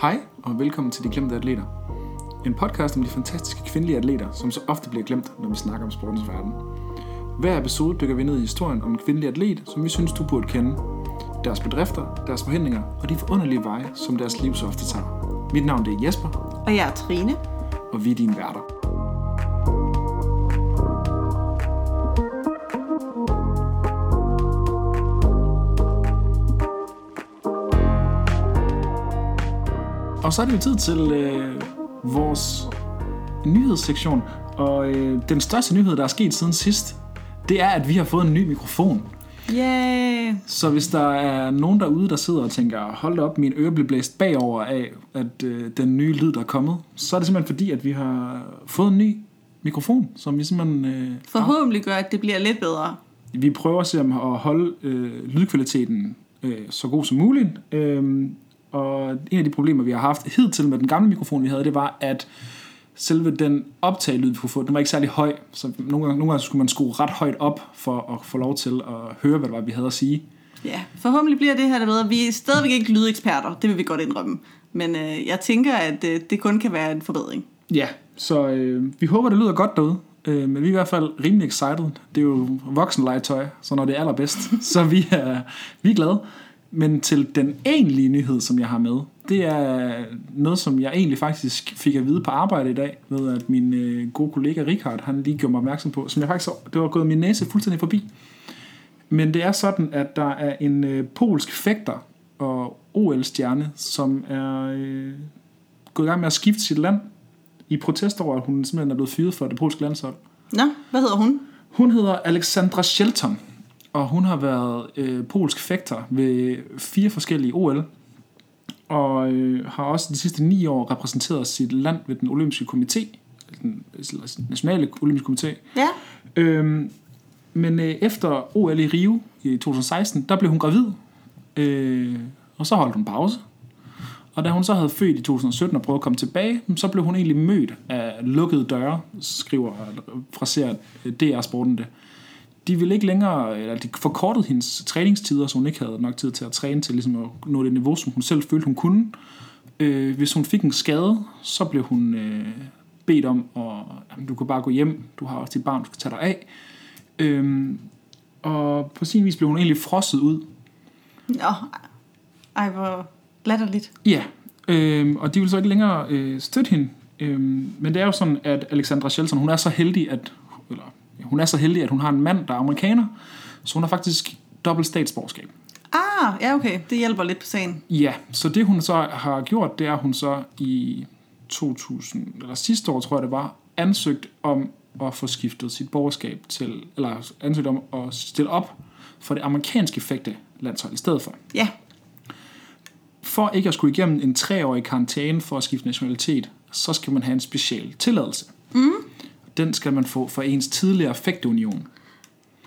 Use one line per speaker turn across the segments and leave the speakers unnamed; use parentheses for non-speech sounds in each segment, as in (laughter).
Hej og velkommen til De Glemte Atleter. En podcast om de fantastiske kvindelige atleter, som så ofte bliver glemt, når vi snakker om sportens verden. Hver episode dykker vi ned i historien om en kvindelig atlet, som vi synes, du burde kende. Deres bedrifter, deres forhindringer og de forunderlige veje, som deres liv så ofte tager. Mit navn det er Jesper,
Og jeg er Trine.
og vi er dine værter. Og så er det jo tid til øh, vores nyhedssektion. Og øh, den største nyhed, der er sket siden sidst, det er, at vi har fået en ny mikrofon.
Yay!
Så hvis der er nogen derude, der sidder og tænker, hold op, min øre blev blæst bagover af, at øh, den nye lyd, der er kommet, så er det simpelthen fordi, at vi har fået en ny mikrofon, som vi simpelthen... Øh,
Forhåbentlig gør, at det bliver lidt bedre.
vi prøver at se om at holde øh, lydkvaliteten øh, så god som muligt. Øh, og en af de problemer, vi har haft hidtil med den gamle mikrofon, vi havde, det var, at selve den optagelyd, vi kunne få, den var ikke særlig høj. Så nogle gange, nogle gange skulle man skrue ret højt op, for at få lov til at høre, hvad det var, vi havde at sige.
Ja, forhåbentlig bliver det her det bedre. Vi er stadigvæk ikke lydeksperter, det vil vi godt indrømme. Men øh, jeg tænker, at øh, det kun kan være en forbedring.
Ja, så øh, vi håber, det lyder godt derude. Øh, men vi er i hvert fald rimelig excited. Det er jo voksenlegetøj, så når det er allerbedst, (laughs) så vi er, vi er glade. Men til den egentlige nyhed, som jeg har med, det er noget, som jeg egentlig faktisk fik at vide på arbejde i dag, ved at min øh, gode kollega Richard, han lige gjorde mig opmærksom på, som jeg faktisk, det var gået min næse fuldstændig forbi. Men det er sådan, at der er en øh, polsk fægter og OL-stjerne, som er øh, gået i gang med at skifte sit land i protest over, at hun simpelthen er blevet fyret for det polske landshold.
Nå, hvad hedder hun?
Hun hedder Alexandra Shelton, og hun har været øh, polsk fægter ved fire forskellige OL, og øh, har også de sidste ni år repræsenteret sit land ved den olympiske komité, den nationale olympiske komité.
Ja,
Øhm, men øh, efter OL i Rio i 2016, der blev hun gravid, øh, og så holdt hun pause. Og da hun så havde født i 2017 og prøvede at komme tilbage, så blev hun egentlig mødt af lukkede døre, skriver fraserer DR Sporten det. De ville ikke længere, eller de forkortede hendes træningstider, så hun ikke havde nok tid til at træne til ligesom at nå det niveau, som hun selv følte, hun kunne. Øh, hvis hun fik en skade, så blev hun øh, bedt om, at jamen, du kan bare gå hjem, du har også dit barn, du skal tage dig af. Øhm, og på sin vis blev hun egentlig frosset ud.
Nå, ej, hvor latterligt.
Ja, øhm, og de vil så ikke længere øh, støtte hende. Øhm, men det er jo sådan, at Alexandra Shelton, hun er så heldig, at, eller, hun er så heldig, at hun har en mand, der er amerikaner, så hun har faktisk dobbelt statsborgerskab.
Ah, ja okay, det hjælper lidt på sagen.
Ja, så det hun så har gjort, det er, at hun så i 2000, eller sidste år tror jeg det var, ansøgt om at få skiftet sit borgerskab til, eller ansøgt om at stille op for det amerikanske fægte landshold i stedet for.
Ja,
For ikke at skulle igennem en treårig karantæne for at skifte nationalitet, så skal man have en special tilladelse. Mm. Den skal man få fra ens tidligere fægteunion.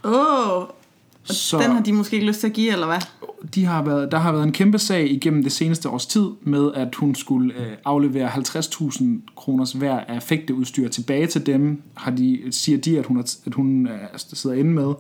åh, oh,
Så
den har de måske ikke lyst til at give, eller hvad?
de har været, der har været en kæmpe sag igennem det seneste års tid med, at hun skulle øh, aflevere 50.000 kroners værd af fægteudstyr tilbage til dem, har de, siger de, at hun, er, at hun er, sidder inde med.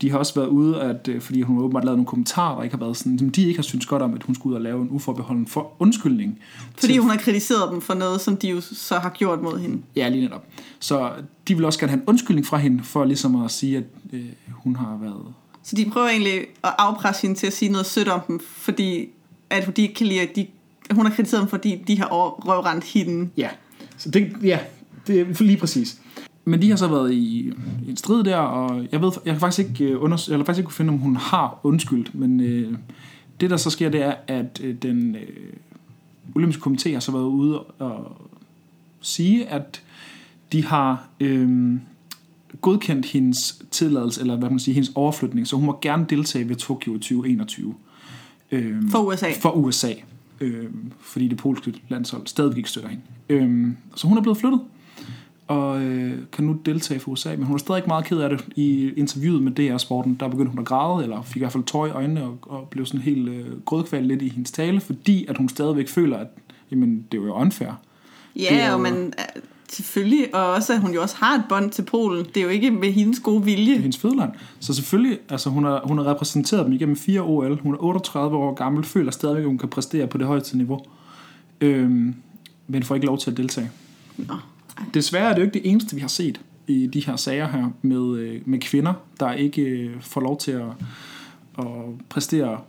De har også været ude, at, øh, fordi hun åbenbart lavet nogle kommentarer, der ikke har været sådan, som de ikke har syntes godt om, at hun skulle ud og lave en uforbeholden for undskyldning.
Fordi
til-
hun har kritiseret dem for noget, som de jo så har gjort mod hende.
Ja, lige netop. Så de vil også gerne have en undskyldning fra hende, for ligesom at sige, at øh, hun har været...
Så de prøver egentlig at afpresse hende til at sige noget sødt om dem, fordi at de ikke kan lide, at de, hun har kritiseret dem, fordi de har røvrendt hende.
Ja, så det, ja, det er lige præcis. Men de har så været i, i en strid der, og jeg ved, jeg kan faktisk ikke øh, unders- kan faktisk ikke kunne finde, om hun har undskyldt, men øh, det der så sker, det er, at øh, den øh, olympiske komité har så været ude og sige, at de har øh, godkendt hendes tilladelse, eller hvad man siger, hendes overflytning, så hun må gerne deltage ved Tokyo 2021. Øh,
For USA.
for USA, øh, fordi det polske landshold stadigvæk ikke støtter hende. Øh, så hun er blevet flyttet, og øh, kan nu deltage for USA, men hun er stadig meget ked af det. I interviewet med DR Sporten, der begyndte hun at græde, eller fik i hvert fald tøj i øjnene, og, og blev sådan helt øh, grødkvalt lidt i hendes tale, fordi at hun stadigvæk føler, at jamen, det er jo unfair. Det er
Ja,
jo-
og man, øh, selvfølgelig, og også at hun jo også har et bånd til Polen. Det er jo ikke med hendes gode vilje.
hendes fødeland. Så selvfølgelig, altså hun har, hun har repræsenteret dem igennem fire OL. Hun er 38 år gammel, føler stadigvæk, at hun kan præstere på det højeste niveau. øhm, men får ikke lov til at deltage.
Nå.
Desværre er det jo ikke det eneste, vi har set i de her sager her med, øh, med kvinder, der ikke øh, får lov til at, at præstere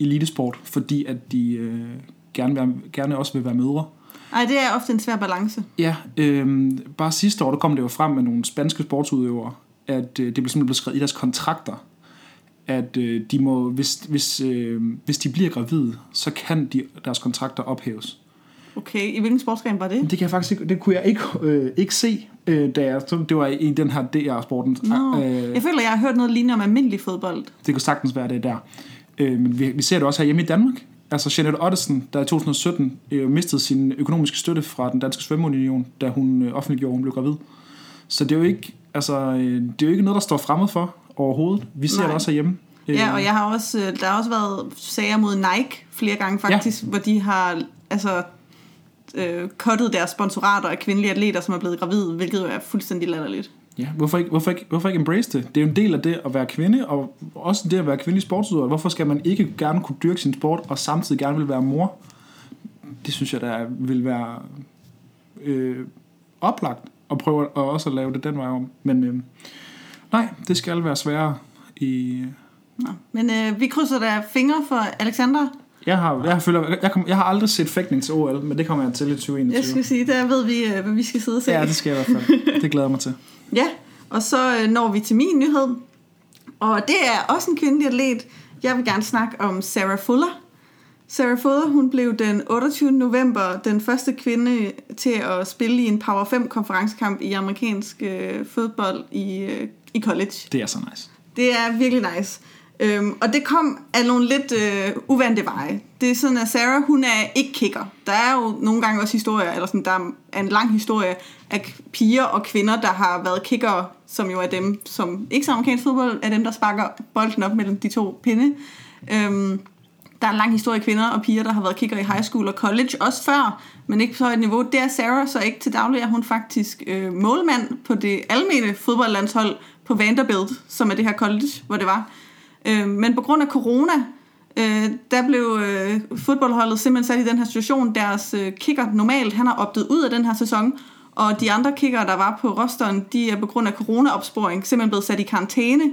elitesport, fordi at de øh, gerne, vil, gerne også vil være mødre.
Ej, det er ofte en svær balance.
Ja, øh, bare sidste år, der kom det jo frem med nogle spanske sportsudøvere, at øh, det blev simpelthen blevet skrevet i deres kontrakter, at øh, de må, hvis, hvis, øh, hvis de bliver gravide, så kan de, deres kontrakter ophæves.
Okay, i hvilken sportsgren var det?
Det kan jeg faktisk ikke, det kunne jeg ikke, øh, ikke se, øh, da jeg, det var i den her DR-sporten.
Nå,
Øh,
jeg føler, jeg har hørt noget lignende om almindelig fodbold.
det kunne sagtens være det der. Øh, men vi, vi ser det også her hjemme i Danmark. Altså Jeanette Ottesen, der i 2017 øh, mistede sin økonomiske støtte fra den danske svømmeunion, da hun øh, offentliggjorde, at hun blev gravid. Så det er jo ikke, altså, øh, det er jo ikke noget, der står fremmed for overhovedet. Vi ser
Nej.
det også herhjemme. Øh,
Ja, og jeg har også, øh, der har også været sager mod Nike flere gange faktisk, ja. hvor de har altså øh, cuttet deres sponsorater af kvindelige atleter, som er blevet gravide, hvilket jo er fuldstændig latterligt.
Ja, hvorfor ikke, hvorfor, ikke, hvorfor ikke embrace det? Det er jo en del af det at være kvinde, og også det at være kvindelig sportsudøver. Hvorfor skal man ikke gerne kunne dyrke sin sport, og samtidig gerne vil være mor? Det synes jeg, der vil være øh, oplagt at prøve at også at lave det den vej om. Men øh, nej, det skal være sværere i...
Nå. Men øh, vi krydser da fingre for Alexandra.
Jeg har, jeg, har, føler, jeg, kom, jeg har aldrig set fægtning til OL, men det kommer jeg til i
Jeg
2021.
skal sige, der ved vi, øh, hvad vi skal sidde og se.
Ja, det skal jeg i hvert fald. Det glæder jeg mig til. (laughs)
Ja, og så øh, når vi til min nyhed. Og det er også en kvindelig atlet. Jeg vil gerne snakke om Sarah Fuller. Sarah Fuller, hun blev den 28. november den første kvinde til at spille i en Power 5 konferencekamp i amerikansk øh, fodbold i, øh, i college.
Det er så nice.
Det er virkelig nice. Øhm, og det kom af nogle lidt øh, uvante veje. Det er sådan, at Sarah, hun er ikke kigger. Der er jo nogle gange også historier, eller sådan, der er en lang historie af piger og kvinder, der har været kickere, som jo er dem, som ikke så amerikansk fodbold, er dem, der sparker bolden op mellem de to pinde. Øhm, der er en lang historie af kvinder og piger, der har været kicker i high school og college, også før, men ikke på så højt niveau. Det er Sarah så ikke til daglig, er hun faktisk øh, målmand på det almene fodboldlandshold på Vanderbilt, som er det her college, hvor det var. Øh, men på grund af corona, øh, der blev øh, fodboldholdet simpelthen sat i den her situation. Deres øh, kicker normalt, han har optet ud af den her sæson, og de andre kickere, der var på rosteren, de er på grund af corona-opsporing simpelthen blevet sat i karantæne.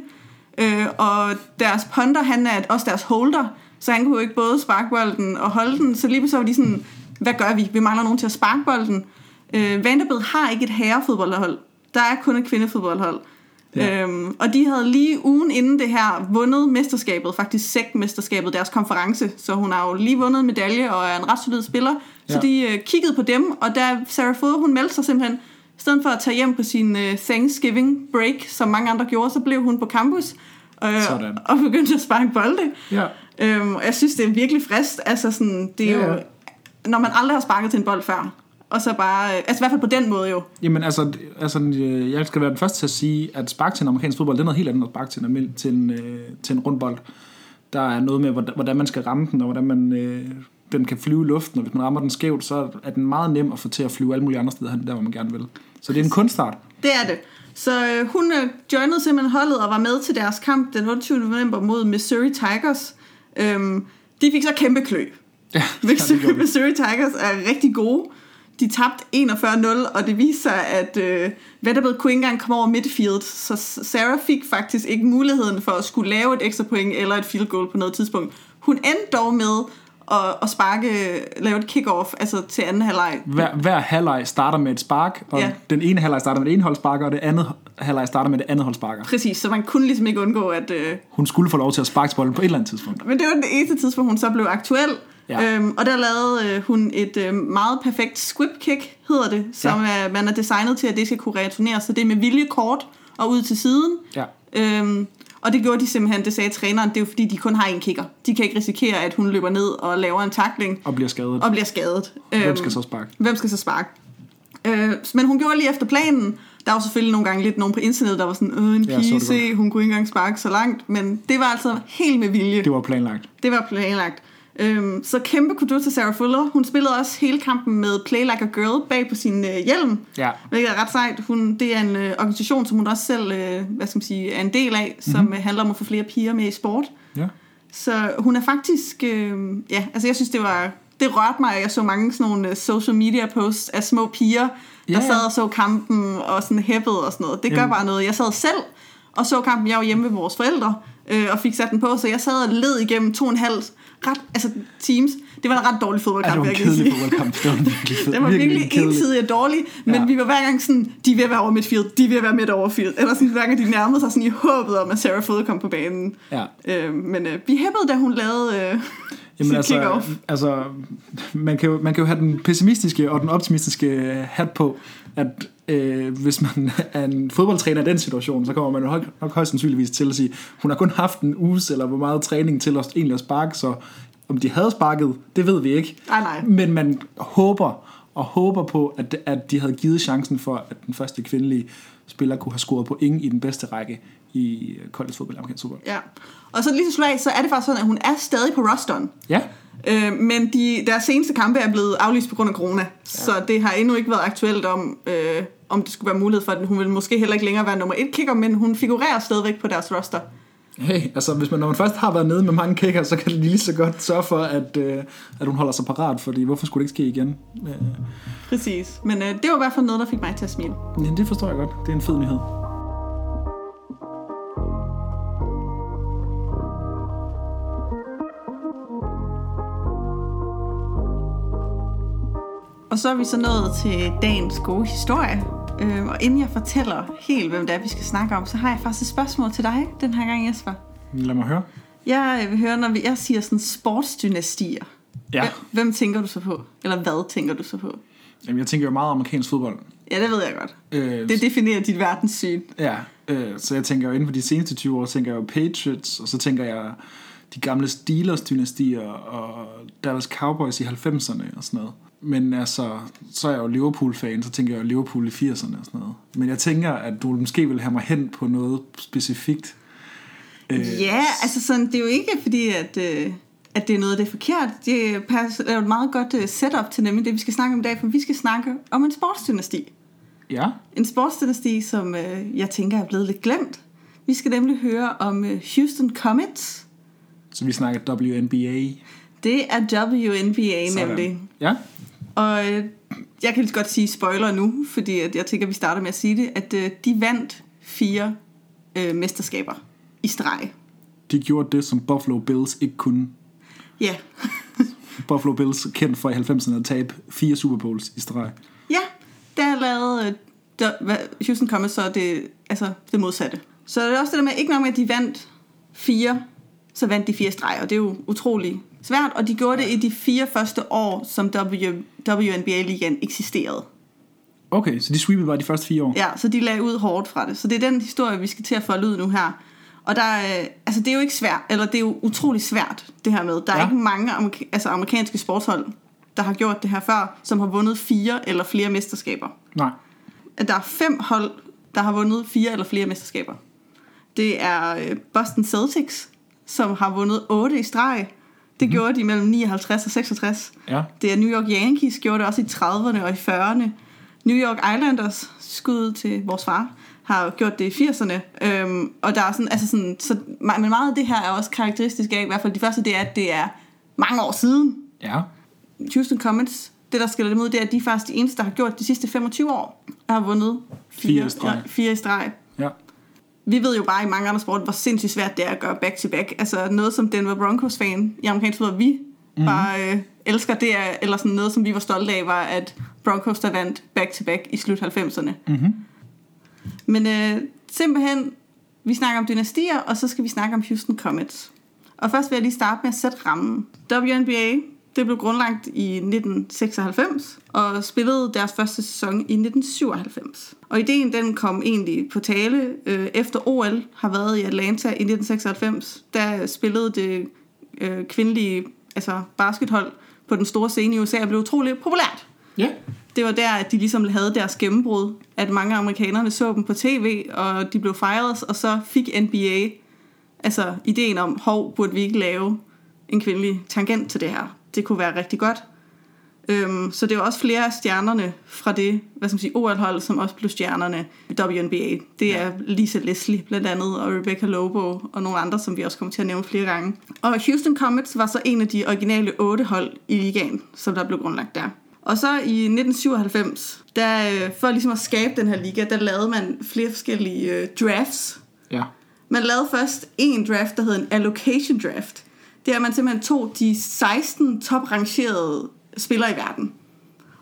Øh, og deres punter, han er også deres holder, så han kunne jo ikke både sparke bolden og holde den. Så lige så var de sådan, hvad gør vi? Vi mangler nogen til at sparke bolden. Øh, Vanderbilt har ikke et herrefodboldhold. Der er kun et kvindefodboldhold.
Ja.
Øhm, og de havde lige ugen inden det her vundet mesterskabet, faktisk SEC-mesterskabet, deres konference. Så hun har jo lige vundet medalje og er en ret solid spiller. Så
Ja.
de øh, kiggede på dem, og da Sarah Fuller, hun meldte sig simpelthen, i stedet for at tage hjem på sin øh, Thanksgiving break, som mange andre gjorde, så blev hun på campus øh,
Sådan.
og begyndte at sparke bolde.
Ja.
Øhm, og jeg synes, det er virkelig frist. Altså sådan, det er
Ja,
jo,
ja.
når man aldrig har sparket til en bold før. Og så bare, øh, altså i hvert fald på den måde jo.
Jamen altså, altså, øh, jeg skal være den første til at sige, at spark til en amerikansk fodbold, det er noget helt andet end at sparke til en, til en, øh, til en rundbold. Der er noget med, hvordan- hvordan man skal ramme den, og hvordan man, øh, den kan flyve i luften, og hvis man rammer den skævt, så er den meget nem at få til at flyve alle mulige andre steder hen, der hvor man gerne vil. Så det er en kunstart.
Det er det. Så øh, hun øh, joinede simpelthen holdet og var med til deres kamp den 28. november mod Missouri Tigers. Øhm, de fik så kæmpe klø.
Ja, (laughs)
Missouri, Missouri Tigers er rigtig gode. De tabte 41-0, og det viste sig, at øh, Vanderbilt kunne ikke engang komme over midfield. Så Sarah fik faktisk ikke muligheden for at skulle lave et ekstra point eller et field goal på noget tidspunkt. Hun endte dog med at, at sparke, lave et kick-off altså til anden halvleg.
Hver, hver halvleg starter med et spark, og
Ja.
den ene halvleg starter med det ene og det andet halvleg starter med det andet hold sparker.
Præcis, så man kunne ligesom ikke undgå, at... Øh,
Hun skulle få lov til at sparke bolden på et eller andet tidspunkt.
Men det var det eneste tidspunkt, hun så blev aktuel.
Ja.
Ja. Øhm, og der lavede øh, hun et øh, meget perfekt squib kick, hedder det, som ja. er, man er designet til, at det skal kunne returnere. Så det er med vilje kort og ud til siden.
Ja.
Øhm, og det gjorde de simpelthen, det sagde træneren, det er jo fordi, de kun har en kicker. De kan ikke risikere, at hun løber ned og laver en takling
Og bliver skadet.
og bliver skadet.
Hvem
Øhm,
skal så sparke?
Hvem skal så sparke? Øh, men hun gjorde lige efter planen. Der var selvfølgelig nogle gange lidt nogen på internettet, der var sådan, øh, en
Ja,
pige,
det
se, hun kunne ikke engang sparke så langt. Men det var altså helt med vilje.
Det var planlagt.
Det var planlagt. Øhm, så kæmpe kudos til Sarah Fuller. Hun spillede også hele kampen med Play Like a Girl bag på sin øh, hjelm,
Ja.
hvilket er ret sejt. Hun, det er en øh, organisation, som hun også selv øh, hvad skal man sige, er en del af, som mm-hmm. handler om at få flere piger med i sport.
Ja.
Så hun er faktisk, øh, ja, altså jeg synes, det var det rørte mig, jeg så mange sådan nogle øh, social media posts af små piger, der
ja.
sad og så kampen og sådan hæppede og sådan noget. Det gør
Jamen.
bare noget. Jeg sad selv og så kampen, jeg var hjemme ved vores forældre, øh, og fik sat den på, så jeg sad og led igennem to og en halv ret, altså teams. Det var en ret dårlig
Ja,
fodboldkamp,
det var en kedelig fodboldkamp. (laughs) Det var virkelig fed.
Den var virkelig
kedelig.
ensidig og dårlig, men
Ja.
vi var hver gang sådan, de er ved at være over midtfield, de er ved at være midt over field. Eller sådan, hver gang de nærmede sig sådan i håbet om, at Sarah Fod kom på banen.
Ja.
Øh, men øh, vi hæppede, da hun lavede øh,
Jamen altså,
kick-off.
altså man, kan jo, man kan jo have den pessimistiske og den optimistiske hat på, at øh, hvis man (laughs) er en fodboldtræner i den situation, så kommer man jo nok, højst sandsynligvis til at sige, hun har kun haft en uges eller hvor meget træning til at egentlig at sparke, så om de havde sparket, det ved vi ikke.
Nej, nej.
Men man håber og håber på, at, at de havde givet chancen for, at den første kvindelige spiller kunne have scoret point i den bedste række i college fodbold, amerikansk fodbold.
Ja. Og så lige til slag, så er det faktisk sådan, at hun er stadig på rosteren.
Ja,
Øh, men de, deres seneste kampe er blevet aflyst på grund af corona. Ja. Så det har endnu ikke været aktuelt om, øh, om det skulle være mulighed for, at hun vil måske heller ikke længere være nummer et kicker, men hun figurerer stadigvæk på deres roster.
Hey, altså hvis man, når man først har været nede med mange kicker, så kan det lige så godt sørge for, at, øh, at hun holder sig parat, fordi hvorfor skulle det ikke ske igen? Øh,
Præcis. Men øh, det var i hvert fald noget, der fik mig til at smile.
men det forstår jeg godt. Det er en fed nyhed.
Og så er vi så nået til dagens gode historie. Øh, og inden jeg fortæller helt, hvem det er, vi skal snakke om, så har jeg faktisk et spørgsmål til dig den her gang, Jesper.
Lad mig høre.
Jeg vil høre, når vi- jeg siger sådan sportsdynastier.
Ja,
Hvem- Hvem tænker du så på? Eller hvad tænker du så på?
Jamen, jeg tænker jo meget amerikansk fodbold.
Ja, det ved jeg godt.
Øh,
Det definerer dit verdenssyn.
Ja, øh, så jeg tænker jo inden for de seneste 20 år, tænker jeg jo Patriots, og så tænker jeg de gamle Steelers-dynastier og Dallas Cowboys i 90'erne og sådan noget. Men altså, så er jeg jo Liverpool-fan, så tænker jeg jo Liverpool i 80'erne og sådan noget. Men jeg tænker, at du måske vil have mig hen på noget specifikt. Øh,
Ja, altså sådan, det er jo ikke fordi, at, øh, at det er noget, det er forkert. Det er jo et meget godt øh, setup til nemlig det, vi skal snakke om i dag, for vi skal snakke om en sportsdynasti.
Ja,
En sportsdynasti, som jeg tænker er blevet lidt glemt. Vi skal nemlig høre om Houston Comets.
så vi snakker WNBA.
Det er WNBA
Sådan.
nemlig.
Ja,
Og øh, jeg kan lige godt sige spoiler nu, fordi at jeg tænker, at vi starter med at sige det, at øh, de vandt fire øh, mesterskaber i streg.
de gjorde det, som Buffalo Bills ikke kunne.
Ja, (laughs)
Buffalo Bills kendt for i 90'erne at tabe fire Super Bowls i streg.
ja der lavede øh, der, Houston Comets så det, altså det modsatte. Så det er også det der med, ikke nok med, at de vandt fire, så vandt de fire streg, og det er jo utrolig svært, og de gjorde det i de fire første år, som w, WNBA-ligaen eksisterede.
Okay, så de sweepede bare de første fire år.
Ja, så de lagde ud hårdt fra det. Så det er den historie, vi skal til at folde ud nu her. Og der er, altså det er jo ikke svært, eller det er jo utrolig svært, det her med. Der er
Ja.
ikke mange amerika- altså amerikanske sportshold, der har gjort det her før, som har vundet fire eller flere mesterskaber.
Nej.
At der er fem hold, der har vundet fire eller flere mesterskaber. Det er øh, Boston Celtics, som har vundet otte i streg. Det mm-hmm. gjorde de mellem 59 og 66.
Ja.
Det er New York Yankees, gjorde det også i 30'erne og i 40'erne. New York Islanders, skud til vores far, har gjort det i 80'erne. Øhm, og der er sådan, altså sådan, så, men meget af det her er også karakteristisk af, i hvert fald de første, det er, at det er mange år siden.
Ja.
Houston Comets, det der skiller dem ud, det er, at de er faktisk de eneste, der har gjort de sidste 25 år, har vundet
Fire i streg.
Ja, fire i streg.
Ja.
Vi ved jo bare i mange andre sport, hvor sindssygt svært det er at gøre back-to-back. Altså noget som Denver Broncos-fan i amerikansk fodbold, vi mm. bare øh, elsker, det er, eller sådan noget, som vi var stolte af, var, at Broncos der vandt back-to-back i slut 90'erne.
Mm-hmm.
Men øh, simpelthen, vi snakker om dynastier, og så skal vi snakke om Houston Comets. Og først vil jeg lige starte med at sætte rammen. WNBA, det blev grundlagt i 1996, og spillede deres første sæson i 1997. Og ideen den kom egentlig på tale øh, efter OL har været i Atlanta i 1996. Der spillede det øh, kvindelige altså baskethold på den store scene i USA og blev utrolig populært
Ja.
det var der, at de ligesom havde deres gennembrud, at mange amerikanerne så dem på tv, og de blev fejret, og så fik NBA altså ideen om, hov, burde vi ikke lave en kvindelig tangent til det her? Det kunne være rigtig godt. Øhm, så det er også flere af stjernerne fra det, hvad skal man sige, OL-hold, som også blev stjernerne i WNBA. Det er Lisa Leslie blandt andet, og Rebecca Lobo og nogle andre, som vi også kommer til at nævne flere gange. Og Houston Comets var så en af de originale otte hold i ligaen, som der blev grundlagt der. Og så i 1997, der, øh, for ligesom at skabe den her liga, der lavede man flere forskellige øh, drafts.
Ja.
Man lavede først en draft, der hed en allocation draft. Det er, at man simpelthen tog de 16 toprangerede spillere i verden.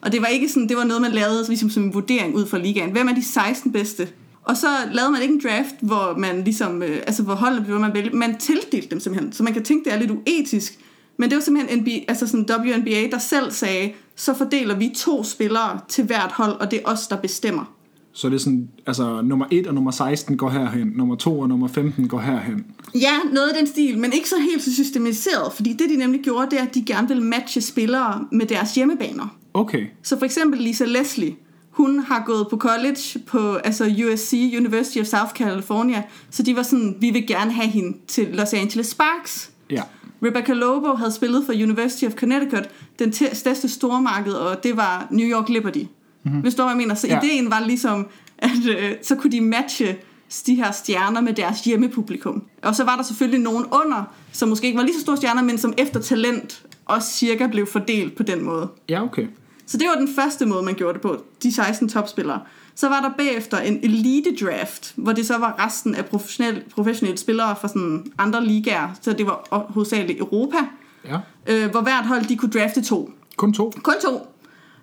Og det var ikke sådan, det var noget, man lavede ligesom som en vurdering ud fra ligaen. Hvem er de 16 bedste? Og så lavede man ikke en draft, hvor man ligesom, øh, altså hvor holdene blev, man vælge. Man tildelte dem simpelthen. Så man kan tænke, det er lidt uetisk. Men det var simpelthen NBA, altså sådan WNBA, der selv sagde, så fordeler vi to spillere til hvert hold, og det er os, der bestemmer.
Så det er sådan, altså nummer 1 og nummer 16 går herhen, nummer 2 og nummer 15 går herhen.
Ja, noget af den stil, men ikke så helt så systematiseret, fordi det de nemlig gjorde, det er, at de gerne ville matche spillere med deres hjemmebaner.
Okay.
Så for eksempel Lisa Leslie, hun har gået på college på altså USC, University of South California, så de var sådan, vi vil gerne have hende til Los Angeles Sparks.
Ja.
Rebecca Lobo havde spillet for University of Connecticut, den te- største stormarked, og det var New York Liberty. Mm-hmm. Hvis du hvad jeg mener. Så
Ja.
ideen var ligesom, at øh, så kunne de matche de her stjerner med deres hjemmepublikum. Og så var der selvfølgelig nogen under, som måske ikke var lige så store stjerner, men som efter talent også cirka blev fordelt på den måde.
Ja, okay.
Så det var den første måde, man gjorde det på, de 16 topspillere. Så var der bagefter en elite draft, hvor det så var resten af professionelle, professionelle spillere fra sådan andre ligaer, så det var hovedsageligt Europa,
Ja.
øh, hvor hvert hold de kunne drafte to.
Kun to.
Kun to.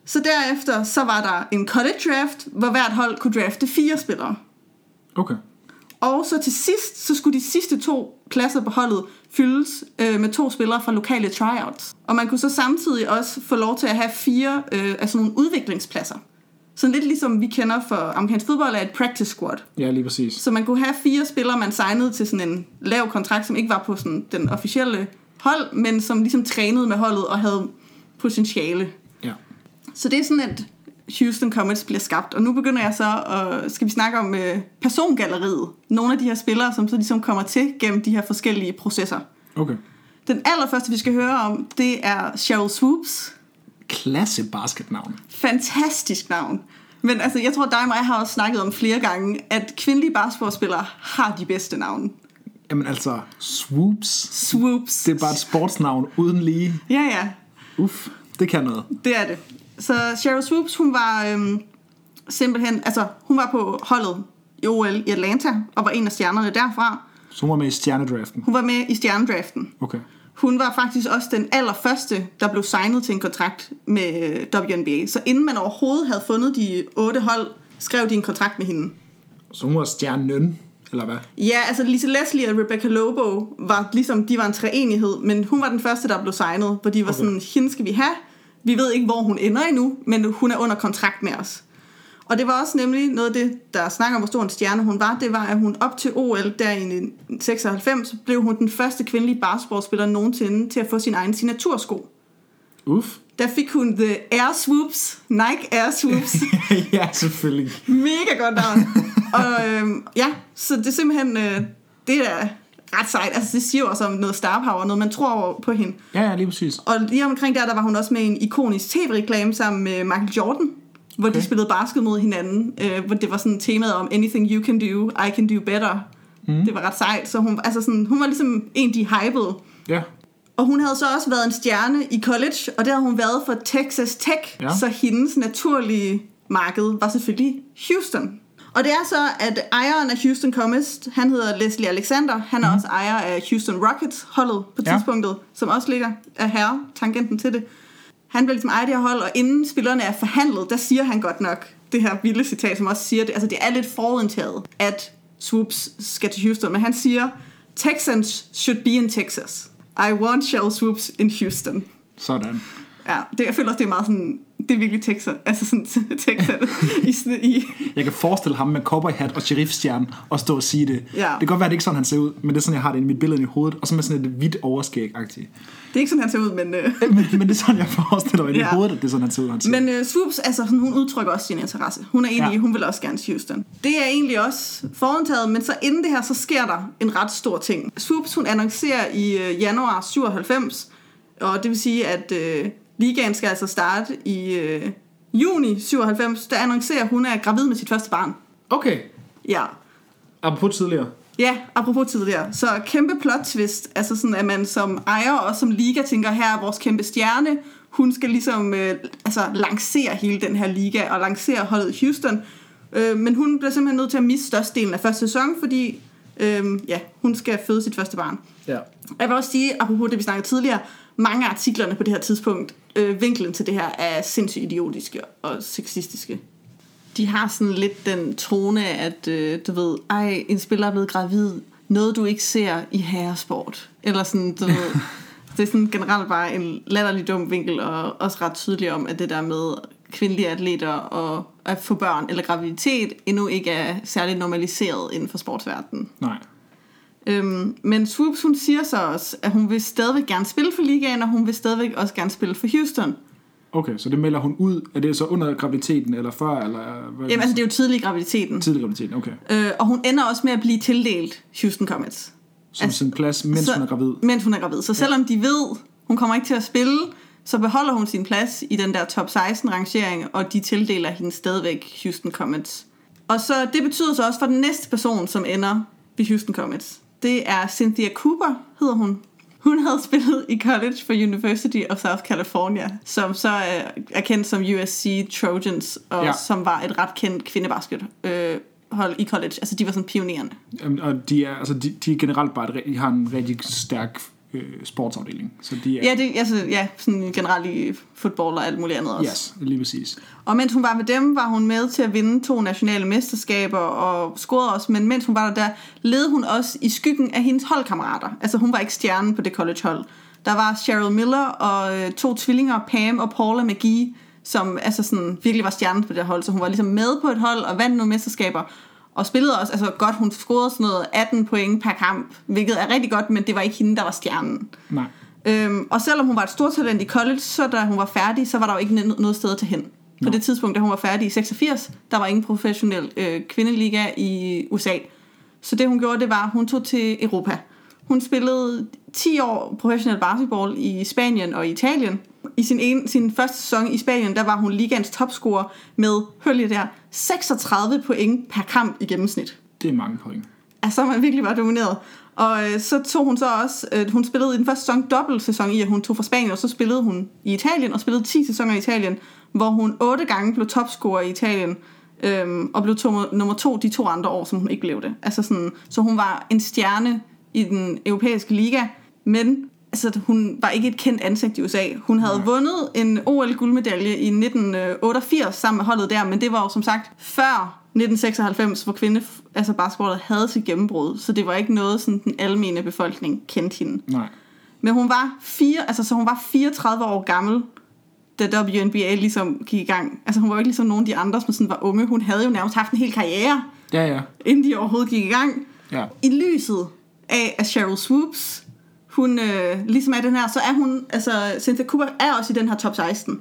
Så derefter så var der en college draft, hvor hvert hold kunne drafte fire spillere.
Okay.
Og så til sidst, så skulle de sidste to pladser på holdet fyldes øh, med to spillere fra lokale tryouts. Og man kunne så samtidig også få lov til at have fire øh, altså nogle udviklingspladser. Sådan lidt ligesom vi kender for amerikansk fodbold er et practice squad.
Ja, lige præcis.
Så man kunne have fire spillere, man signede til sådan en lav kontrakt, som ikke var på sådan den officielle hold, men som ligesom trænede med holdet og havde potentiale. Så det er sådan, at Houston Comets bliver skabt. Og nu begynder jeg så at, skal vi snakke om øh, persongalleriet. Nogle af de her spillere, som så ligesom kommer til gennem de her forskellige processer.
Okay.
Den allerførste, vi skal høre om, det er Cheryl Swoops.
Klasse basketnavn.
Fantastisk navn. Men altså, jeg tror, dig og mig har også snakket om flere gange, at kvindelige basketballspillere har de bedste navne.
Jamen altså, swoops.
Swoops.
Det er bare et sportsnavn uden lige.
Ja, ja.
Uff, det kan noget.
Det er det. Så Cheryl Swoops, hun var øhm, simpelthen, altså hun var på holdet i OL i Atlanta, og var en af stjernerne derfra.
Så hun var med i stjernedraften.
Hun var med i stjernedraften.
Okay.
Hun var faktisk også den allerførste, der blev signet til en kontrakt med øh, WNBA. Så inden man overhovedet havde fundet de otte hold, skrev de en kontrakt med hende.
Så hun var stjernen, eller hvad?
Ja, altså Lisa Leslie og Rebecca Lobo var ligesom, de var en treenighed, men hun var den første, der blev signet, hvor de var
Okay.
okay. sådan, hende skal vi have. Vi ved ikke, hvor hun ender endnu, men hun er under kontrakt med os. Og det var også nemlig noget af det, der snakker om, hvor stor en stjerne hun var. Det var, at hun op til OL der i 96, blev hun den første kvindelige basketballspiller nogensinde til at få sin egen signatursko.
Uff.
Der fik hun The Air Swoops, Nike Air Swoops. (laughs)
ja, selvfølgelig.
Mega godt navn. og øhm, ja, så det er simpelthen, øh, det er ret sejt. Altså det siger jo også om noget star power, noget man tror på hende.
Ja, ja, lige præcis.
Og lige omkring der, der var hun også med en ikonisk tv-reklame sammen med Michael Jordan, hvor okay. De spillede basket mod hinanden, øh, hvor det var sådan temaet om anything you can do, I can do better. Mm. Det var ret sejt, så hun, altså sådan, hun var ligesom en, de hypede.
Ja.
Og hun havde så også været en stjerne i college, og det havde hun været for Texas Tech,
ja.
så hendes naturlige marked var selvfølgelig Houston. Og det er så, at ejeren af Houston Comets, han hedder Leslie Alexander, han er mm. også ejer af Houston Rockets, holdet på
Ja.
tidspunktet, som også ligger af herre, tangenten til det. Han bliver ligesom ejer det her hold, og inden spillerne er forhandlet, der siger han godt nok det her vilde citat, som også siger det. Altså det er lidt forudindtaget, at Swoops skal til Houston, men han siger, Texans should be in Texas. I want Shell Swoops in Houston.
Sådan.
Ja, det, jeg føler også, det er meget sådan, det er virkelig Texas, altså sådan (laughs) Texas i, sådan- i,
Jeg kan forestille ham med cowboyhat og sheriffstjerne og stå og sige det.
Ja.
Det kan godt være, at det ikke er sådan, han ser ud, men det er sådan, jeg har det i mit billede i hovedet. Og så med sådan et hvidt overskæg -agtigt.
det er ikke sådan, han ser ud, men... Øh,
men, men det er sådan, jeg forestiller mig i
Ja.
mit hoved, at det er sådan, han ser ud. Han ser.
Men øh, Swoops, altså sådan, hun udtrykker også sin interesse. Hun er enig
Ja.
hun vil også gerne til Houston. Det er egentlig også forudtaget, men så inden det her, så sker der en ret stor ting. Swoops, hun annoncerer i øh, januar 97, og det vil sige, at øh, ligaen skal altså starte i øh, juni 97, der annoncerer, at hun er gravid med sit første barn.
Okay.
Ja.
Apropos tidligere.
Ja, apropos tidligere. Så kæmpe plot twist, altså sådan, at man som ejer og som liga tænker, her er vores kæmpe stjerne, hun skal ligesom øh, altså, lancere hele den her liga og lancere holdet Houston. Øh, men hun bliver simpelthen nødt til at miste størstedelen af første sæson, fordi øh, ja, hun skal føde sit første barn.
Ja.
Jeg vil også sige, apropos det vi snakkede tidligere, mange af artiklerne på det her tidspunkt, øh, vinklen til det her er sindssygt idiotiske og sexistiske. De har sådan lidt den tone, at øh, du ved, ej, en spiller er blevet gravid, noget du ikke ser i herresport. Eller sådan, du ved, (laughs) det er sådan generelt bare en latterlig dum vinkel, og også ret tydelig om, at det der med kvindelige atleter og at få børn eller graviditet endnu ikke er særligt normaliseret inden for sportsverdenen.
Nej.
Øhm, men Swoops, hun siger så også, at hun vil stadigvæk gerne spille for ligaen, og hun vil stadigvæk også gerne spille for Houston.
Okay, så det melder hun ud. Er det så under graviditeten, eller før, eller hvad?
Jamen, altså, det er jo tidlig i graviditeten.
Tidlig graviditeten, okay.
Øh, og hun ender også med at blive tildelt Houston Comets.
Som
Altså,
sin plads, mens
så-
hun er gravid.
Mens hun er gravid. Så selvom de ved, hun kommer ikke til at spille, så beholder hun sin plads i den der top 16 rangering, og de tildeler hende stadigvæk Houston Comets. Og så det betyder så også for den næste person, som ender ved Houston Comets. Det er Cynthia Cooper, hedder hun. Hun havde spillet i college for University of South California, som så er, er kendt som USC Trojans, og
Ja.
som var et ret kendt kvindebasket øh, hold i college. Altså de var sådan pionerende.
Jamen, Og de er, altså, de, de er generelt bare, et, de har en rigtig stærk øh, sportsafdeling. Så de er,
Ja, det, altså, ja, sådan generelt i fodbold og alt muligt andet også.
yes, lige præcis.
Og mens hun var med dem, var hun med til at vinde to nationale mesterskaber og scorede også. Men mens hun var der, der led hun også i skyggen af hendes holdkammerater. Altså hun var ikke stjernen på det collegehold. Der var Cheryl Miller og øh, to tvillinger, Pam og Paula McGee, som altså sådan, virkelig var stjernen på det hold. Så hun var ligesom med på et hold og vandt nogle mesterskaber. Og spillede også, altså godt, hun scorede sådan noget 18 point per kamp, hvilket er rigtig godt, men det var ikke hende, der var stjernen.
Nej.
Øhm, og selvom hun var et stort talent i college, så da hun var færdig, så var der jo ikke noget sted tage hen. På det tidspunkt, da hun var færdig i 86, der var ingen professionel øh, kvindeliga i USA. Så det hun gjorde, det var, at hun tog til Europa. Hun spillede 10 år professionel basketball i Spanien og Italien. I sin, ene, sin første sæson i Spanien, der var hun ligaens topscorer med, hør lige der, 36 point per kamp i gennemsnit.
Det er mange point.
Altså, man virkelig var domineret. Og øh, så tog hun så også, øh, hun spillede i den første sæson dobbelt sæson i, at hun tog fra Spanien, og så spillede hun i Italien, og spillede 10 sæsoner i Italien, hvor hun otte gange blev topscorer i Italien, øhm, og blev to, nummer to de to andre år, som hun ikke blev det. Altså sådan, så hun var en stjerne i den europæiske liga, men altså, hun var ikke et kendt ansigt i USA. Hun havde
Nej.
vundet en OL-guldmedalje i 1988 sammen med holdet der, men det var jo som sagt før 1996, hvor kvinde, altså basketballet havde sit gennembrud, så det var ikke noget, sådan den almene befolkning kendte hende.
Nej.
Men hun var, fire, altså, så hun var 34 år gammel, da WNBA ligesom gik i gang. Altså hun var jo ikke ligesom nogen af de andre, som sådan var unge. Hun havde jo nærmest haft en hel karriere,
Ja, ja.
inden de overhovedet gik i gang.
Ja.
I lyset af, at Cheryl Swoops, hun øh, ligesom er den her, så er hun, altså Cynthia Cooper er også i den her top 16.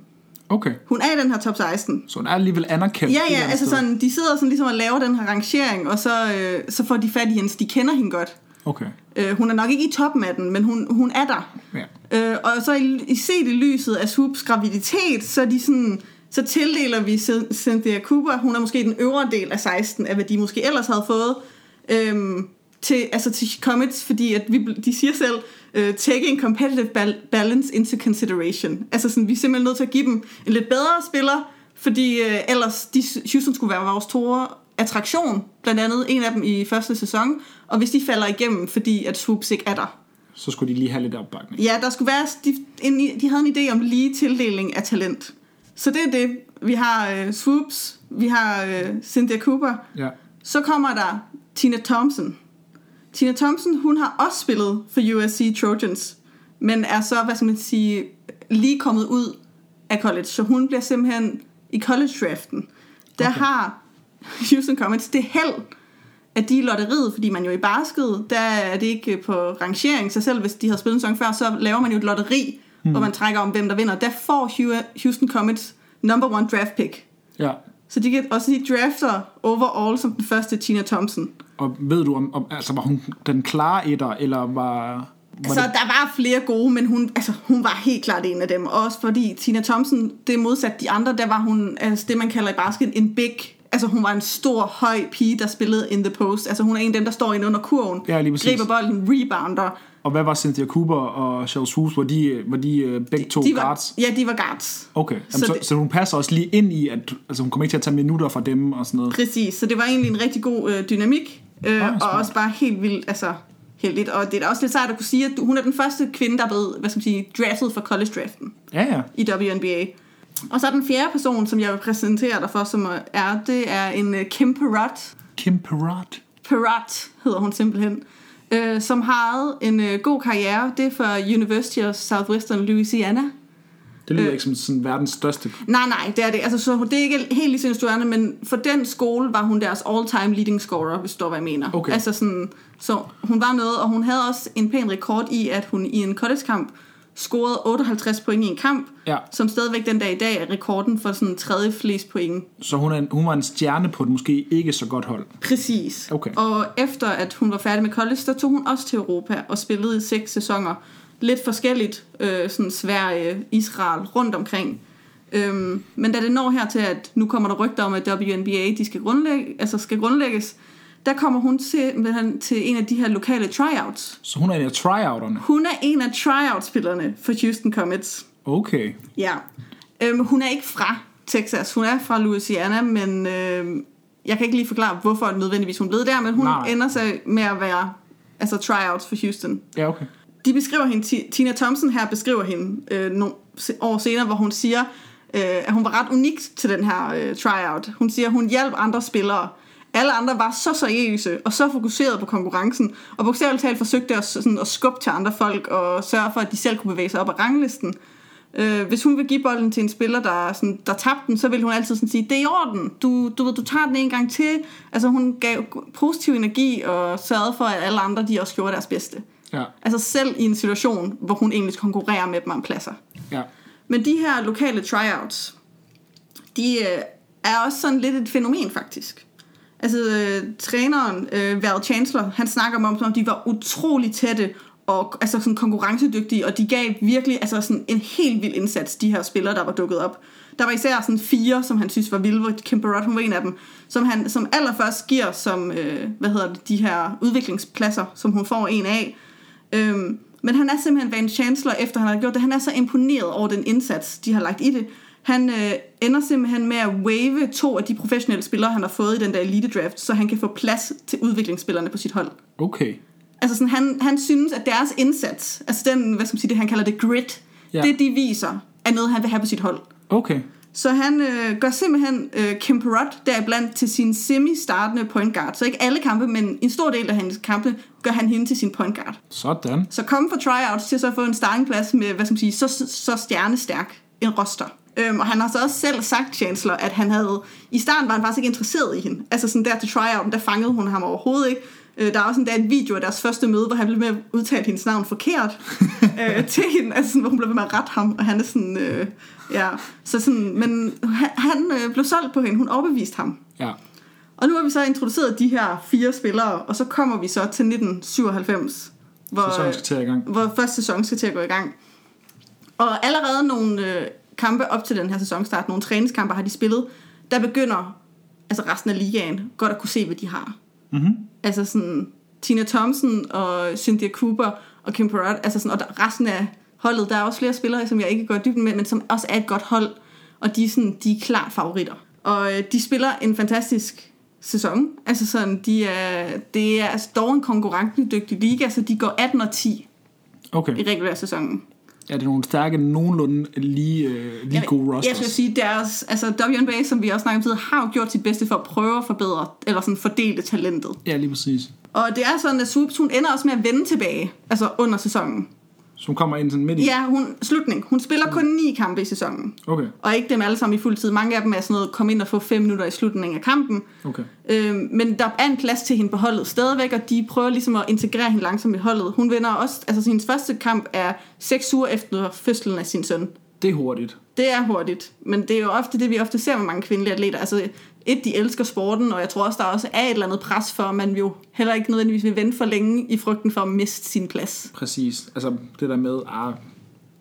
Okay.
Hun er i den her top 16.
Så hun er alligevel anerkendt.
Ja, ja, altså
sted.
sådan, de sidder sådan ligesom og laver den her rangering, og så, øh, så får de fat i hende, så de kender hende godt.
Okay.
Øh, hun er nok ikke i toppen af den, men hun, hun er der.
Ja.
Øh, og så i, i set i lyset af Swoops graviditet, så er de sådan, så tildeler vi Cyn- Cynthia Cooper, hun er måske den øvre del af 16, af hvad de måske ellers havde fået, øhm, til, altså til Comets, fordi at vi, de siger selv, uh, taking competitive bal- balance into consideration. Altså sådan, vi er simpelthen nødt til at give dem en lidt bedre spiller, fordi uh, ellers de, Houston skulle være vores store attraktion, blandt andet en af dem i første sæson, og hvis de falder igennem, fordi at Swoops ikke er der,
Så skulle de lige have lidt opbakning.
Ja, der skulle være, de, en, de havde en idé om lige tildeling af talent. Så det er det. Vi har uh, Swoops, vi har uh, Cynthia Cooper.
Ja.
Så kommer der Tina Thompson. Tina Thompson, hun har også spillet for USC Trojans, men er så, hvad skal man sige, lige kommet ud af college. Så hun bliver simpelthen i college-draften. Der
Okay.
har Houston Comets det held, at de i lotteriet, fordi man jo i basket, der er det ikke på rangering, så selv hvis de har spillet en sæson før, så laver man jo et lotteri, mm. hvor man trækker om, hvem der vinder. Der får Houston Comets number one draft pick.
ja.
Så de kan også de drafter overall som den første Tina Thompson.
Og ved du, om, om altså, var hun den klare etter, eller var,
Så der var flere gode, men hun, altså, hun var helt klart en af dem. Også fordi Tina Thompson, det modsat de andre, der var hun altså, det, man kalder i basket en big altså hun var en stor, høj pige, der spillede in the post. Altså hun er en af dem, der står inde under kurven,
Ja,
griber bolden, rebounder.
Og hvad var Cynthia Cooper og Charles Hughes? Var de, var de øh, begge to
De var,
guards?
ja, de var guards.
Okay, Jamen,
Så
så,
det-
så hun passer også lige ind i, at altså, hun kommer ikke til at tage minutter fra dem og sådan noget.
Præcis, så det var egentlig en rigtig god øh, dynamik, øh, og
smart.
også bare helt vildt, altså helt lidt. Og det er da også lidt sejt at kunne sige, at hun er den første kvinde, der er blevet, hvad skal man sige, draftet for college-draften
Ja, ja.
i WNBA. Og så er den fjerde person, som jeg vil præsentere dig for, som er, det er en øh, Kim Perrott.
Kim Perrott.
Perrott hedder hun simpelthen, øh, som har en øh, god karriere. Det er for University of Southwestern Louisiana.
Det lyder
Øh.
ikke som sådan verdens største.
Nej, nej, det er det. Altså, så det er ikke helt lige sin studerende, men for den skole var hun deres all-time leading scorer, hvis du hvad jeg mener.
Okay.
Altså sådan, så hun var noget, og hun havde også en pæn rekord i, at hun i en college-kamp scorede 58 point i en kamp,
Ja.
som stadigvæk den dag i dag er rekorden for sådan tredje flest point.
Så hun, er en, hun var en stjerne på et måske ikke så godt hold.
Præcis.
Okay.
Og efter at hun var færdig med college, der tog hun også til Europa og spillede i seks sæsoner. Lidt forskelligt, øh, sådan Sverige, Israel, rundt omkring. Øhm, men da det når her til, at nu kommer der rygter om, at WNBA de skal, grundlægge, altså skal grundlægges, der kommer hun til, til en af de her lokale tryouts.
Så hun er en af tryouterne.
Hun er en af tryout-spillerne for Houston Comets.
Okay.
Ja. Øhm, hun er ikke fra Texas. Hun er fra Louisiana, men øhm, jeg kan ikke lige forklare, hvorfor nødvendigvis hun blev der, men hun
Nej.
Ender sig med at være altså tryouts for Houston.
Ja, okay.
De beskriver hende, Ti- Tina Thompson her beskriver hende øh, nogle år senere, hvor hun siger, øh, at hun var ret unik til den her øh, tryout. Hun siger, at hun hjalp andre spillere. Alle andre var så seriøse og så fokuseret på konkurrencen, og bogstaveligt talt forsøgte at, sådan, at skubbe til andre folk og sørge for, at de selv kunne bevæge sig op ad ranglisten. Øh, hvis hun vil give bolden til en spiller, der, sådan, der tabte den, så vil hun altid sådan sige, det er i orden, du, du, ved, du tager den en gang til. Altså hun gav positiv energi og sørgede for, at alle andre de også gjorde deres bedste.
Ja,
Altså selv i en situation, hvor hun egentlig konkurrerer med dem om pladser.
ja.
Men de her lokale tryouts, de øh, er også sådan lidt et fænomen faktisk. Altså øh, træneren, øh, Val Chancellor, han snakker om, som om de var utrolig tætte og altså sådan konkurrencedygtige, og de gav virkelig altså sådan en helt vild indsats, de her spillere, der var dukket op. Der var især sådan fire, som han synes var vilde, hvor Kim Barrett, hun var en af dem, som han som allerførst giver som, øh, hvad hedder det, de her udviklingspladser, som hun får en af. Øhm, men han er simpelthen Van Chancellor, efter han har gjort det, han er så imponeret over den indsats, de har lagt i det. Han øh, ender simpelthen med at wave to af de professionelle spillere, han har fået i den der elite draft, så han kan få plads til udviklingsspillerne på sit hold.
Okay.
Altså sådan, han, han synes, at deres indsats, altså den, hvad skal man sige, det han kalder det grit,
Ja.
det de viser, er noget, han vil have på sit hold.
Okay.
Så han øh, gør simpelthen øh, Kim Perrott deriblandt til sin semi-startende point guard. Så ikke alle kampe, men en stor del af hans kampe gør han hende til sin point guard.
Sådan.
Så komme fra tryouts til så at få en startingplads med, hvad skal man sige, så, så stjernestærk en roster. Øhm, og han har så også selv sagt, Chancellor, at han havde... I starten var han faktisk ikke interesseret i hende. Altså sådan der til tryouten, der fangede hun ham overhovedet ikke. Øh, der er også en, der en video af deres første møde, hvor han blev med at udtale hendes navn forkert (laughs) øh, til hende. Altså sådan, hvor hun blev ved med at rette ham, og han er sådan... Øh, ja, så sådan... Men han, han øh, blev solgt på hende. Hun overbeviste ham.
Ja.
Og nu har vi så introduceret de her fire spillere, og så kommer vi så til 1997, hvor,
Sæsonen skal til i gang.
hvor første sæson skal til at gå i gang. Og allerede nogle øh, kampe op til den her sæsonstart, nogle træningskampe har de spillet, der begynder altså resten af ligaen godt at kunne se, hvad de har.
Mm-hmm.
Altså sådan Tina Thompson og Cynthia Cooper og Kim Perrott, altså sådan, og der, resten af holdet, der er også flere spillere, som jeg ikke går dybden med, men som også er et godt hold, og de er, sådan, de er klart favoritter. Og øh, de spiller en fantastisk sæson. Altså sådan, de er, det er altså dog en konkurrencedygtig liga, så de går 18 og 10
Okay.
i regulær sæsonen.
Ja, det er nogle stærke, nogenlunde lige, øh, lige gode
Jeg
rosters.
skal sige, deres, altså WNBA, som vi også snakkede om har jo gjort sit bedste for at prøve at forbedre, eller sådan fordele talentet.
Ja, lige præcis.
Og det er sådan, at Swoops, hun ender også med at vende tilbage, altså under sæsonen.
Hun kommer ind sådan midt i.
Ja, hun, slutning. Hun spiller kun ni kampe i sæsonen.
Okay.
Og ikke dem alle sammen i fuld tid. Mange af dem er sådan noget, komme ind og få fem minutter i slutningen af kampen.
Okay.
Øhm, men der er en plads til hende på holdet stadigvæk, og de prøver ligesom at integrere hende langsomt i holdet. Hun vinder også, altså sin første kamp er seks uger efter fødslen af sin søn.
Det er hurtigt.
Det er hurtigt, men det er jo ofte det, vi ofte ser med mange kvindelige atleter. Altså, et, de elsker sporten, og jeg tror også, der også er et eller andet pres for, at man jo heller ikke nødvendigvis vil vente for længe i frygten for at miste sin plads.
Præcis. Altså det der med, ah,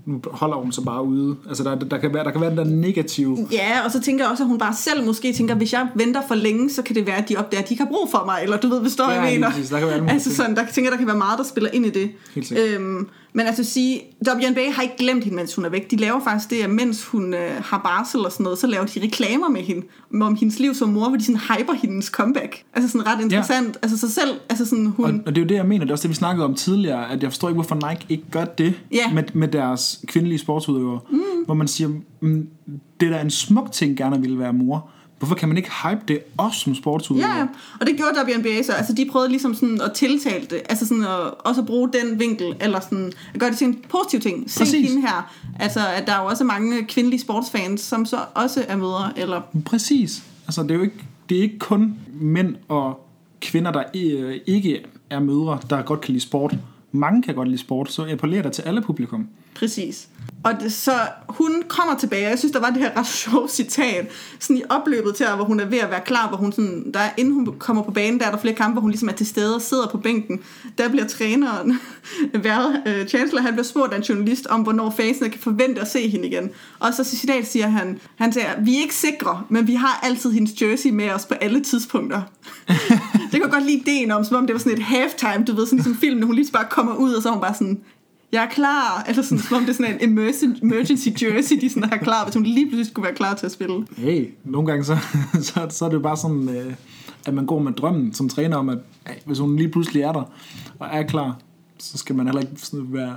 nu holder hun sig bare ude. Altså der, der, kan, være, der kan være den der negative...
Ja, og så tænker jeg også, at hun bare selv måske tænker, hvis jeg venter for længe, så kan det være, at de opdager, at de ikke har brug for mig, eller du ved, hvad står
Ja,
jeg mener.
præcis. Der kan være
altså sådan, der tænker der kan være meget, der spiller ind i det.
Helt sikkert.
Øhm, men altså at sige, WNBA har ikke glemt hende, mens hun er væk. De laver faktisk det, at mens hun øh, har barsel og sådan noget, så laver de reklamer med hende, om hendes liv som mor, hvor de sådan hyper hendes comeback. Altså sådan ret interessant. Ja. Altså så selv, altså sådan hun...
Og, og det er jo det, jeg mener. Det er også det, vi snakkede om tidligere, at jeg forstår ikke, hvorfor Nike ikke gør det
Ja.
med, med deres kvindelige sportsudøvere. Mm. Hvor man siger, mm, det er da en smuk ting gerne at ville være mor. Hvorfor kan man ikke hype det også som sportsudøver?
Ja, og det gjorde WNBA så. Altså, de prøvede ligesom sådan at tiltale det. Altså sådan at også at bruge den vinkel, eller sådan at gøre det til en positiv ting. Se
Præcis.
hende her. Altså, at der er jo også mange kvindelige sportsfans, som så også er mødre, eller...
Præcis. Altså, det er jo ikke, det er ikke kun mænd og kvinder, der øh, ikke er mødre, der godt kan lide sport. Mange kan godt lide sport, så appellerer det til alle publikum.
Præcis. Og det, så hun kommer tilbage, og jeg synes, der var det her ret (laughs) sjovt citat, sådan i opløbet til, hvor hun er ved at være klar, hvor hun sådan, der, inden hun kommer på banen, der er der flere kampe, hvor hun ligesom er til stede og sidder på bænken. Der bliver træneren, (laughs) været, uh, Chancellor, han bliver spurgt af en journalist om, hvornår fansene kan forvente at se hende igen. Og så citat siger han, han siger, vi er ikke sikre, men vi har altid hendes jersey med os på alle tidspunkter. (laughs) det kan godt lide ideen om, som om det var sådan et halftime, du ved, sådan ligesom film, hun lige bare kommer ud, og så er hun bare sådan, jeg er klar. Eller sådan, som om det er sådan en emergency, emergency jersey, de sådan har klar, hvis hun lige pludselig skulle være klar til at spille.
Hey, nogle gange så, (laughs) så, så er det jo bare sådan, øh, at man går med drømmen som træner om, at hey, hvis hun lige pludselig er der og er klar, så skal man heller ikke sådan være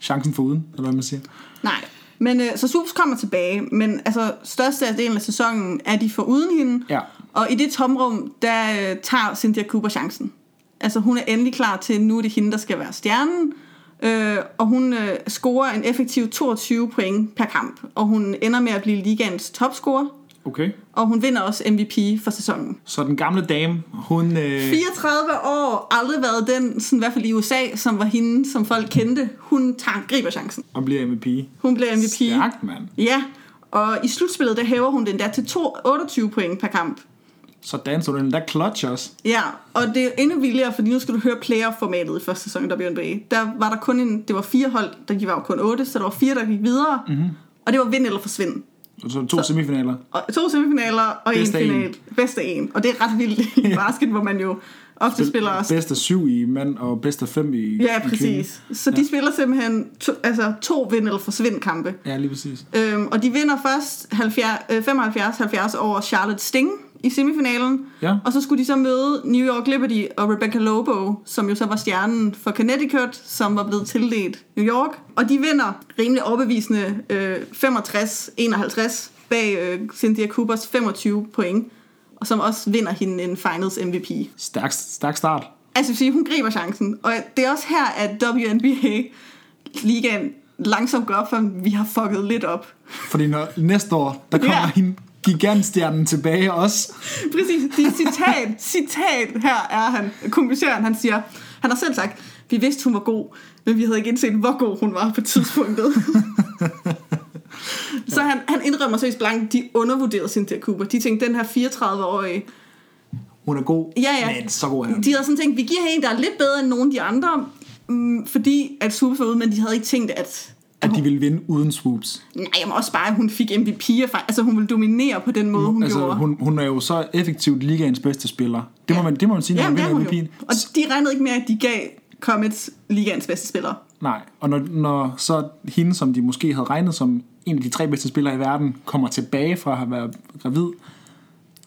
chancen for uden, eller hvad man siger.
Nej. Men øh, så Supes kommer tilbage, men altså størstedelen af sæsonen er de for uden hende.
Ja.
Og i det tomrum, der øh, tager Cynthia Cooper chancen. Altså hun er endelig klar til, nu er det hende, der skal være stjernen. Øh, og hun øh, scorer en effektiv 22 point per kamp. Og hun ender med at blive ligaens topscorer.
Okay.
Og hun vinder også MVP for sæsonen.
Så den gamle dame, hun... Øh,
34 år, aldrig været den, sådan, i hvert fald i USA, som var hende, som folk kendte. Hun tager, griber chancen.
og bliver MVP.
Hun bliver MVP.
Stærkt, mand.
Ja, og i slutspillet, der hæver hun den der til to, 28 point per kamp.
Så danser du den der clutch også.
Ja, og det er endnu vildere, fordi nu skal du høre playoff-formatet i første sæson af WNBA. Der var der kun en, det var fire hold, der de var kun otte, så der var fire, der gik videre.
Mhm.
Mm-hmm. Og det var vind eller forsvind.
Så to semifinaler.
Og to semifinaler og en final. Bedst af en. Og det er ret vildt i basket, hvor man jo ofte spiller også
Bedst af syv i mand, og bedst af fem i
Ja,
i
præcis. Så de spiller simpelthen to, altså to vind- eller forsvind-kampe.
Ja, lige præcis.
Øhm, og de vinder først 70 øh, 75-70 over Charlotte Sting i semifinalen.
Ja.
Og så skulle de så møde New York Liberty og Rebecca Lobo, som jo så var stjernen for Connecticut, som var blevet tildelt New York. Og de vinder rimelig overbevisende øh, 65-51 bag øh, Cynthia Coopers 25 point. Og som også vinder hende en Finals MVP.
Stærk, stærk start.
Altså, sige, hun griber chancen. Og det er også her, at WNBA-ligaen langsomt går op, for vi har fucket lidt op.
Fordi når, næste år, der kommer
ja.
hende gigantstjernen tilbage også.
Præcis, det er citat, (laughs) citat, her er han, kommentaren, han siger, han har selv sagt, vi vidste, hun var god, men vi havde ikke indset, hvor god hun var på tidspunktet. (laughs) Så han, han indrømmer seriøst blankt, de undervurderede Cynthia Cooper. De tænkte, den her 34-årige,
Hun er god.
Ja, ja.
Men så god er hun.
de havde sådan tænkt, vi giver en, der er lidt bedre end nogen af de andre, mm, fordi at Swoops var ude, men de havde ikke tænkt, at
At de vil vinde uden swoops.
Nej, men også bare, at hun fik MVP. Altså, hun ville dominere på den måde, hun
altså,
gjorde.
hun, hun er jo så effektivt ligaens bedste spiller. Det må,
Ja.
man, det må man sige, når
Ja,
man
det
vinder
hun jo.
MVP'en.
Og de regnede ikke med, at de gav Comets ligaens bedste spiller.
Nej, og når, når så hende, som de måske havde regnet som en af de tre bedste spillere i verden, kommer tilbage fra at have været gravid,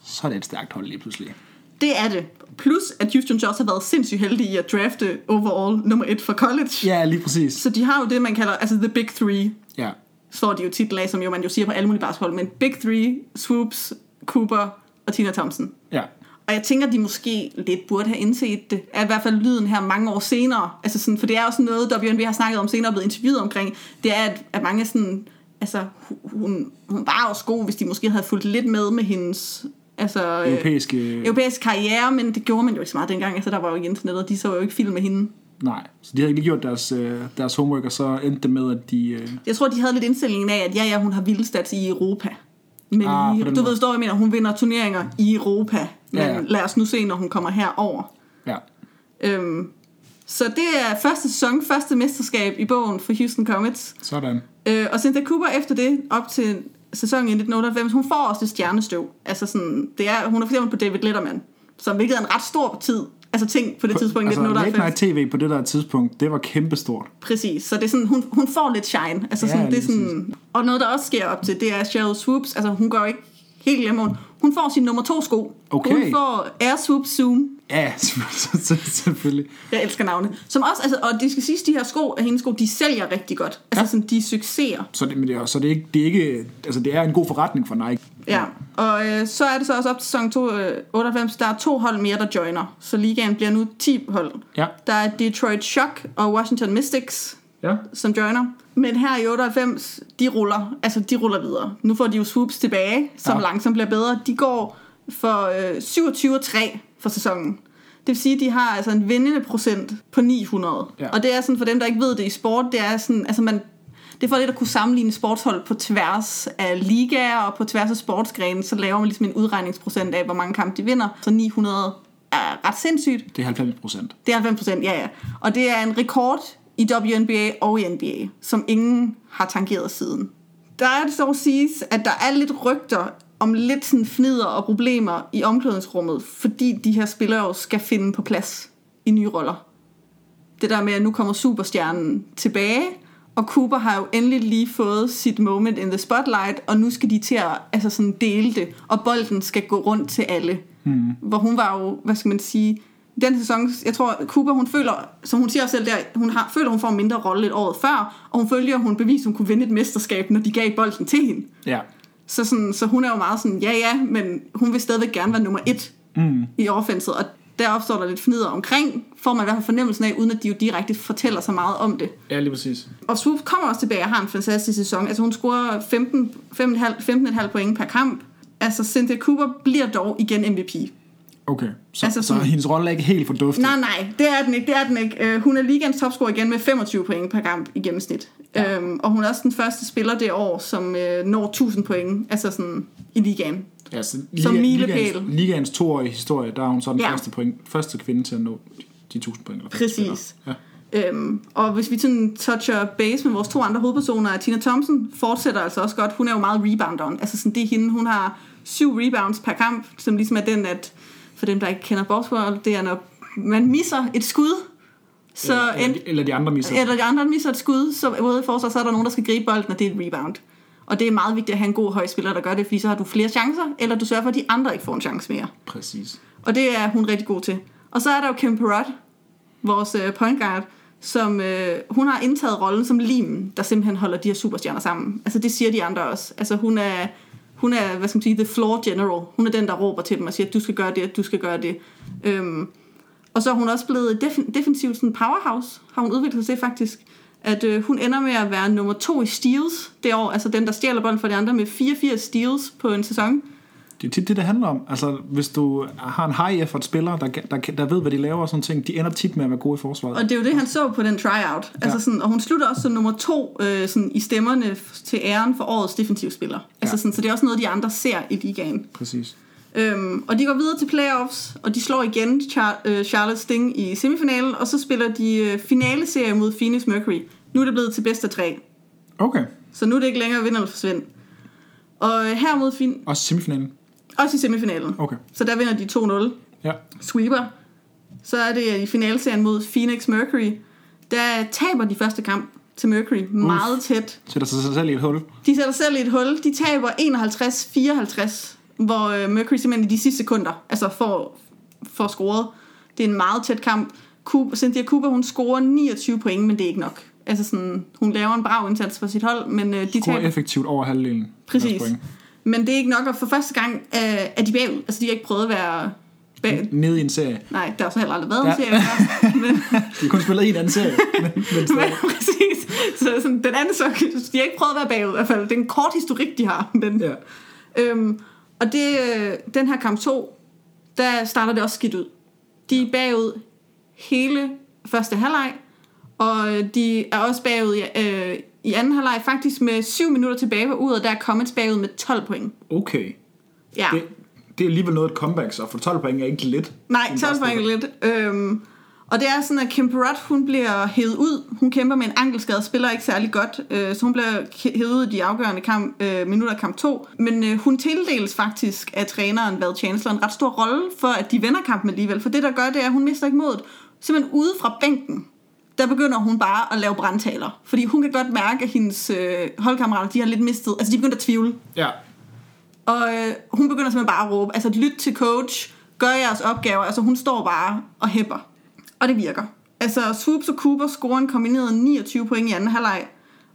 så er det et stærkt hold lige pludselig.
Det er det. Plus, at Houston Jazz har været sindssygt heldige i at drafte overall nummer et for college.
Ja, lige præcis.
Så de har jo det, man kalder, altså the big three,
Ja,
står de jo titel af, som jo man jo siger på alle mulige basketball, men big three, Swoops, Cooper og Tina Thompson.
ja.
Og jeg tænker, de måske lidt burde have indset det. Er i hvert fald lyden her mange år senere. Altså sådan, for det er også noget, WNB har snakket om senere og blevet interviewet omkring. Det er, at, at mange sådan... Altså, hun, hun var også god, hvis de måske havde fulgt lidt med med hendes... Altså, øh,
Europæiske...
europæisk karriere, men det gjorde man jo ikke så meget dengang. Altså, der var jo ikke internettet, og de så jo ikke film med hende.
Nej, så de havde ikke gjort deres, øh, deres homework, og så endte det med, at de... Øh,
Jeg tror, de havde lidt indstillingen af, at ja, ja, hun har vildestats i Europa. Men
Ah, den
du ved, står jeg mener, hun vinder turneringer i Europa. Men
ja.
ja. lad os nu se, når hun kommer herover.
ja,
Øhm, så det er første sæson, første mesterskab i bogen for Houston Comets.
sådan.
Øh, og Cynthia Cooper efter det, op til sæsonen i 1998, hun får også det stjernestøv. Altså sådan, det er, hun er for eksempel på David Letterman, som hvilket er en ret stor tid, altså ting på det tidspunkt i
altså, late
1998.
night tv på det der tidspunkt, det var kæmpestort.
Præcis, så det er sådan, hun, hun får lidt shine. Altså
Ja,
sådan, det er sådan, og noget, der også sker op til, det er Cheryl Swoops. Altså, hun går ikke helt. Hun, hun får sin nummer to sko.
Okay.
Hun får Air Swoop Zoom.
Ja, (laughs) selvfølgelig.
Jeg elsker navne. Som også, altså, og det skal siges, de her sko af hendes sko, de sælger rigtig godt. Altså
Ja.
sådan, de er succeser.
Så det, men det er, så det er ikke, det er ikke, altså det er en god forretning for Nike.
Ja, og øh, så er det så også op til sæson 2, øh, 98, der er to hold mere, der joiner. Så ligaen bliver nu 10 hold.
Ja.
Der er Detroit Shock og Washington Mystics,
Ja.
som joiner. Men her i 98, de ruller, altså de ruller videre. Nu får de jo swoops tilbage, som
Ja.
langsomt bliver bedre. De går for øh, 27-3 for sæsonen. Det vil sige, at de har altså en vindende procent på 900.
Ja.
Og det er sådan, for dem, der ikke ved det i sport, det er sådan, altså man, det er for lidt at kunne sammenligne sportshold på tværs af ligaer og på tværs af sportsgrene, så laver man ligesom en udregningsprocent af, hvor mange kampe de vinder. Så 900 er ret sindssygt.
Det er 90 procent.
Det er 90 procent, ja ja. Og det er en rekord i WNBA og i NBA, som ingen har tangeret siden. Der er det så siges, at der er lidt rygter om lidt sådan fnider og problemer i omklædningsrummet, fordi de her spillere skal finde på plads i nye roller. Det der med, at nu kommer superstjernen tilbage, og Cooper har jo endelig lige fået sit moment in the spotlight, og nu skal de til at altså sådan dele det, og bolden skal gå rundt til alle. Hmm. Hvor hun var jo, hvad skal man sige, den sæson, jeg tror, Cooper, hun føler, som hun siger selv der, hun har, føler, hun får en mindre rolle et året før, og hun følger, hun beviste, hun kunne vinde et mesterskab, når de gav bolden til hende.
Ja.
Så, sådan, så hun er jo meget sådan, ja ja, men hun vil stadigvæk gerne være nummer et
Mm.
i offenset, og der opstår der lidt fnider omkring, får man i hvert fald fornemmelsen af, uden at de jo direkte fortæller så meget om det.
Ja, lige præcis.
Og Swoop kommer også tilbage og har en fantastisk sæson. Altså hun scorer 15, 15,5 15,5 point per kamp. Altså Cynthia Cooper bliver dog igen MVP.
Okay. Så,
Altså
altså, så
sådan-
hendes rolle er ikke helt forduftet.
Nej, nej, det er den ikke. Det er den ikke. Øh, hun er ligands topscorer igen med 25 point per kamp i gennemsnit. Ja. Øhm, og hun er også den første spiller det år, som øh, når 1000 point altså sådan, i ligaen.
Ja, så
Som
liga-
milepæl.
Ligaens, ligaens toårige historie, der er hun så den ja.
Ja.
første, point, første kvinde til at nå de 1000 point. Eller
Præcis.
Ja.
Øhm, og hvis vi sådan toucher base med vores to andre hovedpersoner, Tina Thompson fortsætter altså også godt. Hun er jo meget rebounderen. Altså sådan, det er hende, hun har syv rebounds per kamp, som ligesom er den, at for dem, der ikke kender basketball, det er, når man misser et skud, så
eller,
en,
eller, de- andre misser.
eller de andre misser et skud, så ude i forsvar, så er der nogen, der skal gribe bolden, og det er et rebound. Og det er meget vigtigt at have en god høj spiller, der gør det, fordi så har du flere chancer, eller du sørger for, at de andre ikke får en chance mere.
Præcis.
Og det er hun rigtig god til. Og så er der jo Kim Perrott, vores øh, point guard, som øh, hun har indtaget rollen som limen, der simpelthen holder de her superstjerner sammen. Altså det siger de andre også. Altså hun er, hun er, hvad skal man sige, the floor general. Hun er den, der råber til dem og siger, at du skal gøre det, du skal gøre det. Øhm, og så er hun også blevet def- defensivt sådan powerhouse, har hun udviklet sig faktisk. At øh, hun ender med at være nummer to i steals det år, altså den, der stjæler bolden for de andre med 84 steals på en sæson.
Det er tit det, det handler om. Altså, hvis du har en high effort spiller, der, der, der ved, hvad de laver og sådan ting, de ender tit med at være gode i forsvaret.
Og det er jo det, han så på den tryout. Altså sådan, og hun slutter også som nummer to øh, sådan, i stemmerne til æren for årets defensivspiller. Altså
Ja.
sådan, så det er også noget, de andre ser i ligaen.
Præcis.
Øhm, og de går videre til playoffs, og de slår igen Char- øh, Charlotte Sting i semifinalen, og så spiller de øh, finaleserie mod Phoenix Mercury. Nu er det blevet til bedst af tre,
Okay.
så nu er det ikke længere vind eller forsvind. Og øh, her mod fin-
Også semifinalen.
Også i semifinalen.
Okay.
Så der vinder de 2-0.
Ja.
sweeper. Så er det i finalserien mod Phoenix Mercury. Der taber de første kamp til Mercury meget tæt.
Sætter sig selv i et hul.
De sætter selv i et hul. De taber 51-54, hvor øh, Mercury simpelthen i de sidste sekunder altså får, får scoret. Det er en meget tæt kamp. Cooper, Cynthia Cooper, hun scorer 29 point, men det er ikke nok. Altså sådan, hun laver en brav indsats for sit hold, men øh, de
Går
taber.
effektivt over halvdelen. af
Præcis. Men det er ikke nok, og for første gang øh, er de bagud. Altså de har ikke prøvet at være bag,
Nede i en serie.
Nej, der har så heller aldrig været
Ja.
en serie før. (laughs) Men,
De har kun spillet en anden serie. (laughs) Men, men
men præcis. Så sådan, den anden så, de har ikke prøvet at være bagud i hvert fald. Det er en kort historik, de har. Men,
ja.
øhm, og det, øh, den her kamp 2, der starter det også skidt ud. De er bagud hele første halvleg, og øh, de er også bagud i, øh, i anden halvleg, faktisk med 7 minutter tilbage på uret, der er Comets bagud med 12 point.
Okay.
Ja.
Det, det er alligevel noget et comeback, så for 12 point er ikke lidt.
Nej, 12 point er lidt. Øhm, og det er sådan, at Kim Perrott, hun bliver hævet ud. Hun kæmper med en ankelskade, spiller ikke særlig godt, øh, så hun bliver hævet ud i de afgørende kamp, øh, minutter af kamp 2. Men øh, hun tildeles faktisk af træneren Vad Chancellor en ret stor rolle for, at de vinder kampen alligevel. For det, der gør, det er, at hun mister ikke modet. Simpelthen ude fra bænken, der begynder hun bare at lave brandtaler. Fordi hun kan godt mærke, at hendes øh, holdkammerater, de har lidt mistet, altså de begynder at tvivle.
Ja.
Og øh, hun begynder simpelthen bare at råbe, altså lyt til coach, gør jeres opgaver. Altså hun står bare og hæpper. Og det virker. Altså Swoops og Cooper scorer en kombineret 29 point i anden halvleg.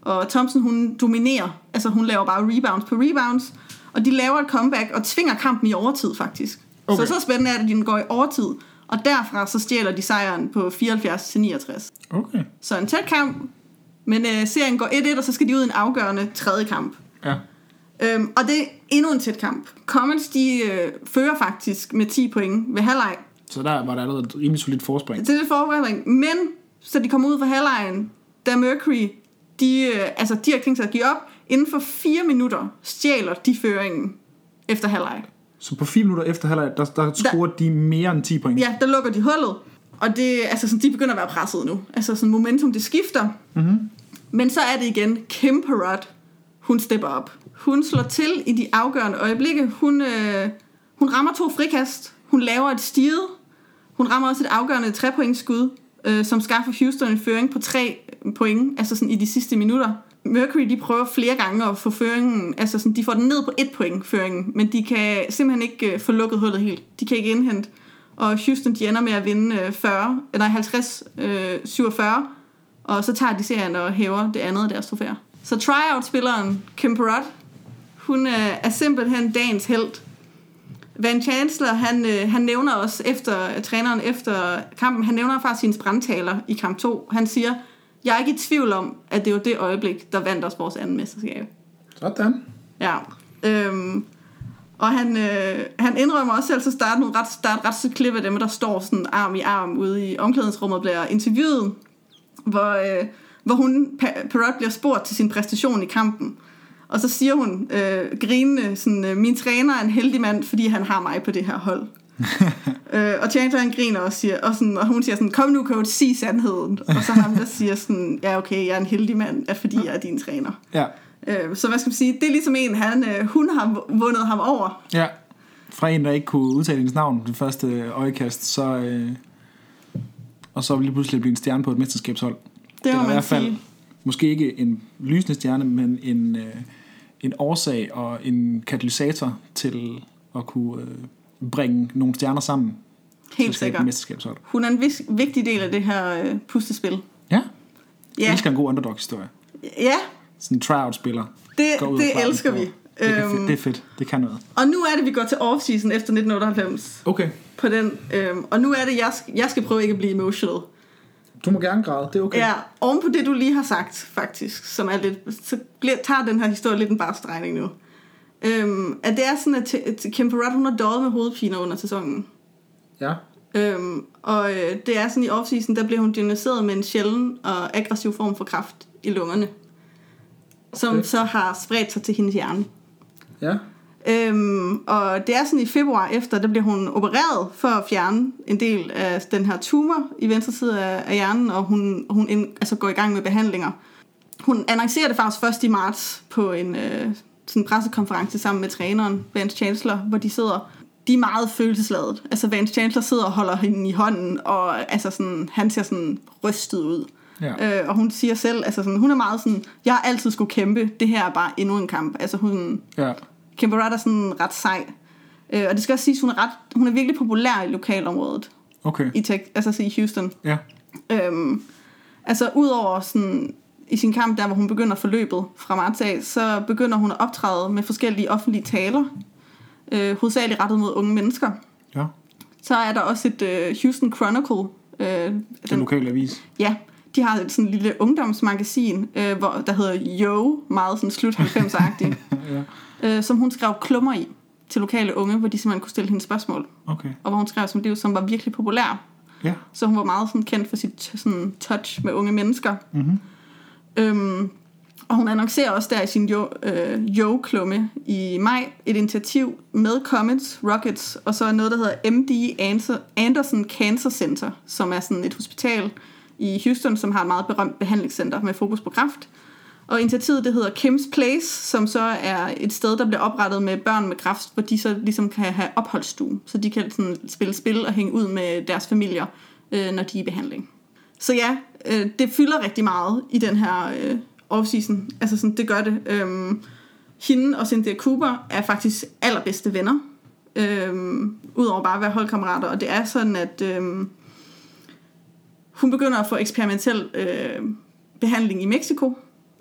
Og Thompson hun dominerer. Altså hun laver bare rebounds på rebounds. Og de laver et comeback og tvinger kampen i overtid faktisk.
Okay.
Så så spændende er det, at de går i overtid. Og derfra så stjæler de sejren på 74-69.
Okay.
Så en tæt kamp. Men øh, serien går 1-1, og så skal de ud i en afgørende tredje kamp.
Ja.
Øhm, og det er endnu en tæt kamp. Comets, de øh, fører faktisk med 10 point ved halvleg.
Så der var der allerede et rimelig solidt forspring.
Det er det forberedning. Men, så de kommer ud fra halvlejen, da Mercury, de, øh, altså, de har tænkt sig at give op. Inden for 4 minutter stjæler de føringen efter halvleg.
Så på 4 minutter efter halvleg, der, der scorer de mere end 10 point.
Ja, der lukker de hullet. Og det, altså, sådan, de begynder at være presset nu. Altså sådan momentum, det skifter.
Mm-hmm.
Men så er det igen Kim Perrott, hun stepper op. Hun slår til i de afgørende øjeblikke. Hun, øh, hun rammer to frikast. Hun laver et stige. Hun rammer også et afgørende trepointsskud, øh, som skaffer Houston en føring på tre point, altså sådan i de sidste minutter. Mercury, de prøver flere gange at få føringen, altså sådan, de får den ned på et point, føringen, men de kan simpelthen ikke øh, få lukket hullet helt. De kan ikke indhente. Og Houston, de ender med at vinde øh, 40, eller 50, øh, 47, øh, og så tager de serien og hæver det andet af deres trofæer. Så tryout-spilleren Kim Perrott, hun øh, er simpelthen dagens held. Van Chancellor, han, øh, han nævner også efter øh, træneren efter kampen, han nævner faktisk sine brandtaler i kamp 2. Han siger, jeg er ikke i tvivl om, at det var det øjeblik, der vandt os vores anden mesterskab.
Sådan.
Ja. Øhm, og han, øh, han indrømmer også selv, så starter nogle ret, der er et ret stykke klip af dem, der står sådan arm i arm ude i omklædningsrummet og bliver interviewet, hvor, øh, hvor hun, Perrot bliver spurgt til sin præstation i kampen. Og så siger hun, øh, grinende, sådan, øh, min træner er en heldig mand, fordi han har mig på det her hold. (laughs) øh, og Chandler han griner og, siger, og, sådan, og hun siger sådan, kom nu coach, sig sandheden. Og så ham der siger sådan, ja okay, jeg er en heldig mand, er fordi jeg er din træner.
Ja.
Øh, så hvad skal man sige, det er ligesom en, han, øh, hun har vundet ham over.
Ja. Fra en, der ikke kunne udtale hendes navn det første øjekast, så... Øh, og så lige pludselig blive en stjerne på et mesterskabshold.
Det
Eller i hvert fald,
sige.
måske ikke en lysende stjerne, men en, øh, en årsag og en katalysator til at kunne øh, bringe nogle stjerner sammen
Helt sikkert. Hun er en vis, vigtig del af det her øh, puslespil.
Ja, jeg
Ja,
elsker en god underdog-historie.
ja
Sådan en tryout-spiller.
det, det elsker vi.
Det, kan,
Øhm,
det er fedt. Det kan noget.
og nu er det, vi går til off-season efter 1998.
Okay.
På den, øhm, og nu er det, jeg, skal- jeg skal prøve ikke at blive emotional.
Du må gerne græde. Det er okay.
Ja, oven på det, du lige har sagt, faktisk, som er lidt, så bliver, tager den her historie lidt en barstregning nu. Øhm, at det er sådan, at, at Kim Perrott, hun har døjet med hovedpiner under sæsonen.
ja.
Øhm, og øh, det er sådan i offseason, der bliver hun diagnosticeret med en sjælden og aggressiv form for kræft i lungerne. Som
okay.
så har spredt sig til hendes hjerne.
Ja.
Øhm, og det er sådan i februar efter, der bliver hun opereret for at fjerne en del af den her tumor i venstre side af, af hjernen, og hun, hun ind, altså går i gang med behandlinger. Hun annoncerer det faktisk først i marts på en øh, sådan en pressekonference sammen med træneren, Vance Chancellor, hvor de sidder de er meget følelsesladet. Altså Vance Chancellor sidder og holder hende i hånden, og altså sådan, han ser sådan rystet ud.
Ja.
Øh, og hun siger selv, altså sådan, hun er meget sådan, jeg har altid skulle kæmpe, det her er bare endnu en kamp. Altså hun,
Ja.
Kim Barrett er sådan ret sej. Øh, og det skal også siges, hun er, ret, hun er virkelig populær i lokalområdet,
Okay.
i, Tex, altså i Houston.
Ja.
Øhm, altså udover sådan, i sin kamp, der hvor hun begynder forløbet fra marts af, så begynder hun at optræde med forskellige offentlige taler, øh, hovedsageligt rettet mod unge mennesker.
Ja.
Så er der også et øh, Houston Chronicle. Øh,
Den lokale avis.
Ja, de har et sådan lille ungdomsmagasin, øh, hvor, der hedder Yo, meget sådan slut 90'er-agtigt, (laughs)
ja.
øh, som hun skrev klummer i til lokale unge, hvor de simpelthen kunne stille hende spørgsmål.
Okay.
Og hvor hun skrev som liv, som var virkelig populær.
Ja.
Så hun var meget sådan kendt for sit sådan, touch med unge mennesker.
Mm-hmm.
Øhm, og hun annoncerer også der i sin jo, øh, jo-klumme i maj et initiativ med Comets, Rockets og så noget, der hedder MD Anderson Cancer Center, som er sådan et hospital i Houston, som har et meget berømt behandlingscenter med fokus på kræft. Og initiativet det hedder Kim's Place, som så er et sted, der bliver oprettet med børn med kræft, hvor de så ligesom kan have opholdsstue. Så de kan sådan spille spil og hænge ud med deres familier, øh, når de er i behandling. Så ja, øh, det fylder rigtig meget i den her øh, off-season. Altså sådan, det gør det. Øhm, hende og Cynthia Cooper er faktisk allerbedste venner. Øhm, Udover bare at være holdkammerater. Og det er sådan, at øhm, hun begynder at få eksperimentel øh, behandling i Mexico.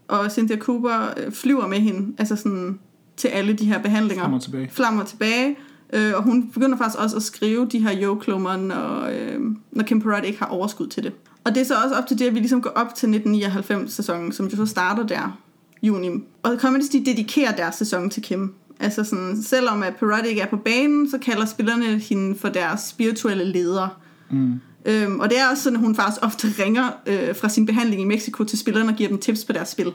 Og Cynthia Cooper øh, flyver med hende. Altså sådan til alle de her behandlinger.
Og tilbage.
Flammer tilbage. Øh, og hun begynder faktisk også at skrive de her jo-klummer, når, øh, når Kim Perrott ikke har overskud til det. Og det er så også op til det, at vi ligesom går op til 1999-sæsonen, som jo så starter der juni. Og Comedies, de dedikerer deres sæson til Kim. Altså sådan, selvom at Perrott ikke er på banen, så kalder spillerne hende for deres spirituelle leder.
Mm.
Øhm, og det er også sådan, at hun faktisk ofte ringer øh, fra sin behandling i Mexico til spillerne og giver dem tips på deres spil.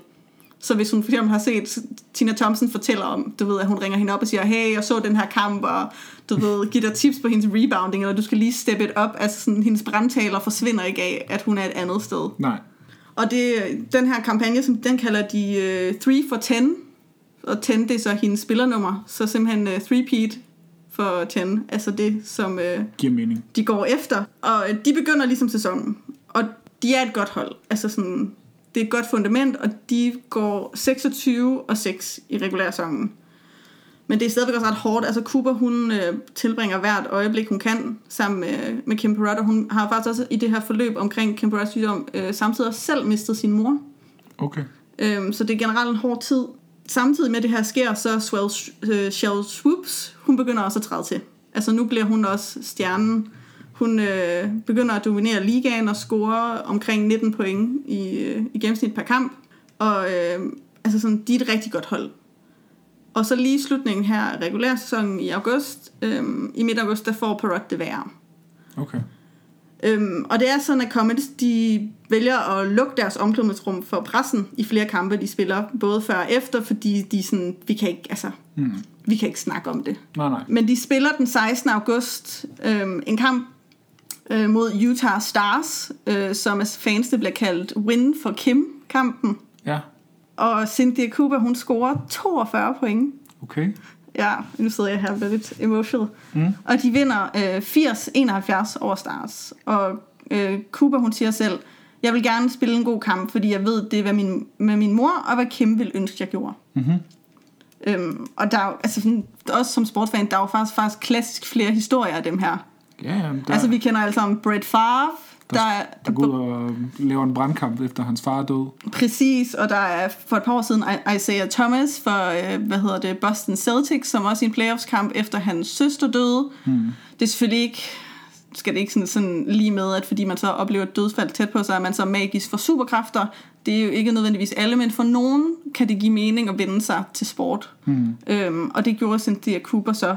Så hvis hun for eksempel har set Tina Thompson fortæller om, du ved, at hun ringer hende op og siger, hey, jeg så den her kamp, og du ved, giver dig tips på hendes rebounding, eller du skal lige steppe it up. Altså sådan, hendes brandtaler forsvinder ikke af, at hun er et andet sted.
Nej.
Og det, den her kampagne, som den kalder de uh, 3 for 10, og 10 det er så hendes spillernummer, så simpelthen uh, 3-peat for 10, altså det, som uh,
Giver mening.
de går efter. Og øh, de begynder ligesom sæsonen, og de er et godt hold. Altså sådan, det er et godt fundament, og de går 26 og 6 i regulær sæsonen. Men det er stadigvæk også ret hårdt. Altså Cooper, hun øh, tilbringer hvert øjeblik, hun kan, sammen med, med Kim Perrott, og hun har faktisk også i det her forløb omkring Kim Perrotts sygdom, øh, samtidig også selv mistet sin mor.
Okay.
Øhm, så det er generelt en hård tid. Samtidig med det her sker, så Swell, øh, Shell Swoops, hun begynder også at træde til. Altså nu bliver hun også stjernen. Hun øh, begynder at dominere ligaen og score omkring 19 point i, øh, i gennemsnit per kamp. Og øh, altså sådan, de er et rigtig godt hold. Og så lige i slutningen her regulær sæsonen i august, øh, i midt august, der får Perrot det værre.
Okay.
Øhm, og det er sådan, at Comets, de vælger at lukke deres omklædningsrum for pressen i flere kampe, de spiller, både før og efter, fordi de sådan, vi kan ikke, altså,
Mm.
vi kan ikke snakke om det.
Nej, nej.
Men de spiller den 16. august øhm, en kamp øh, mod Utah Stars, øh, som af fans det bliver kaldt Win for Kim-kampen.
Ja.
Og Cynthia Cooper, hun scorer 42 point.
Okay.
Ja, nu sidder jeg her og bliver lidt emotional.
Mm.
Og de vinder øh, 80-71 over Stars. Og øh, Cooper, hun siger selv, jeg vil gerne spille en god kamp, fordi jeg ved, det er hvad min, med min mor, og hvad Kim vil ønske, jeg gjorde.
Mm-hmm.
Øhm, og der er jo, altså også som sportsfan, der er jo faktisk, faktisk klassisk flere historier af dem her.
Ja, ja. Der,
Altså vi kender alle sammen Brett Favre, der,
der,
er,
der går ud og laver en brandkamp, efter hans far er død.
Præcis, og der er for et par år siden Isaiah Thomas for, øh, hvad hedder det, Boston Celtics, som også i en playoffs-kamp efter hans søster døde.
Mm.
Det er selvfølgelig ikke, skal det ikke sådan, sådan lige med, at fordi man så oplever et dødsfald tæt på sig, at man så magisk får superkræfter. Det er jo ikke nødvendigvis alle, men for nogen kan det give mening at vende sig til sport.
Mm.
Øhm, og det gjorde Cynthia Cooper så.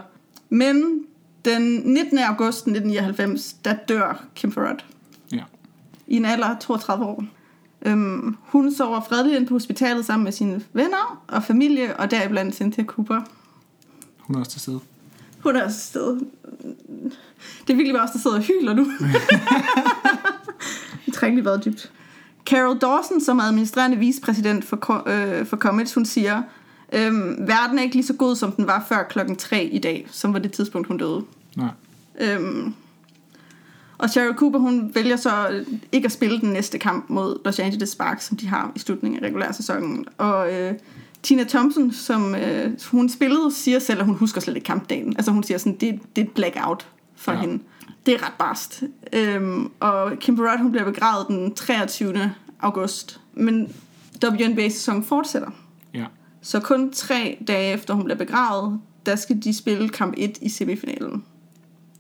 Men den 19. august 1999, der dør Kim Perrott
Ja.
i en alder af 32 år. Øhm, hun sover fredeligt ind på hospitalet sammen med sine venner og familie, og deriblandt Cynthia Cooper.
Hun er også til stede.
Hun er også et sted. Det er virkelig bare os, der sidder og hyler nu. (laughs) Vi trækker lige været dybt. Carol Dawson, som er administrerende vicepræsident for, øh, for Comets, hun siger, øhm, verden er ikke lige så god, som den var før klokken 3 i dag, som var det tidspunkt, hun døde.
Nej.
Øhm, og Cheryl Cooper, hun vælger så ikke at spille den næste kamp mod Los Angeles Sparks, som de har i slutningen af regulær sæsonen. Og øh, Tina Thompson, som øh, hun spillede, siger selv, at hun husker slet ikke kampdagen. Altså hun siger sådan, det, det er et blackout for
Ja.
hende. Det er ret barst. Øhm, og Kim Perrott, hun bliver begravet den 23. august. Men WNBA-sæsonen fortsætter.
Ja.
Så kun tre dage efter hun bliver begravet, der skal de spille kamp 1 i semifinalen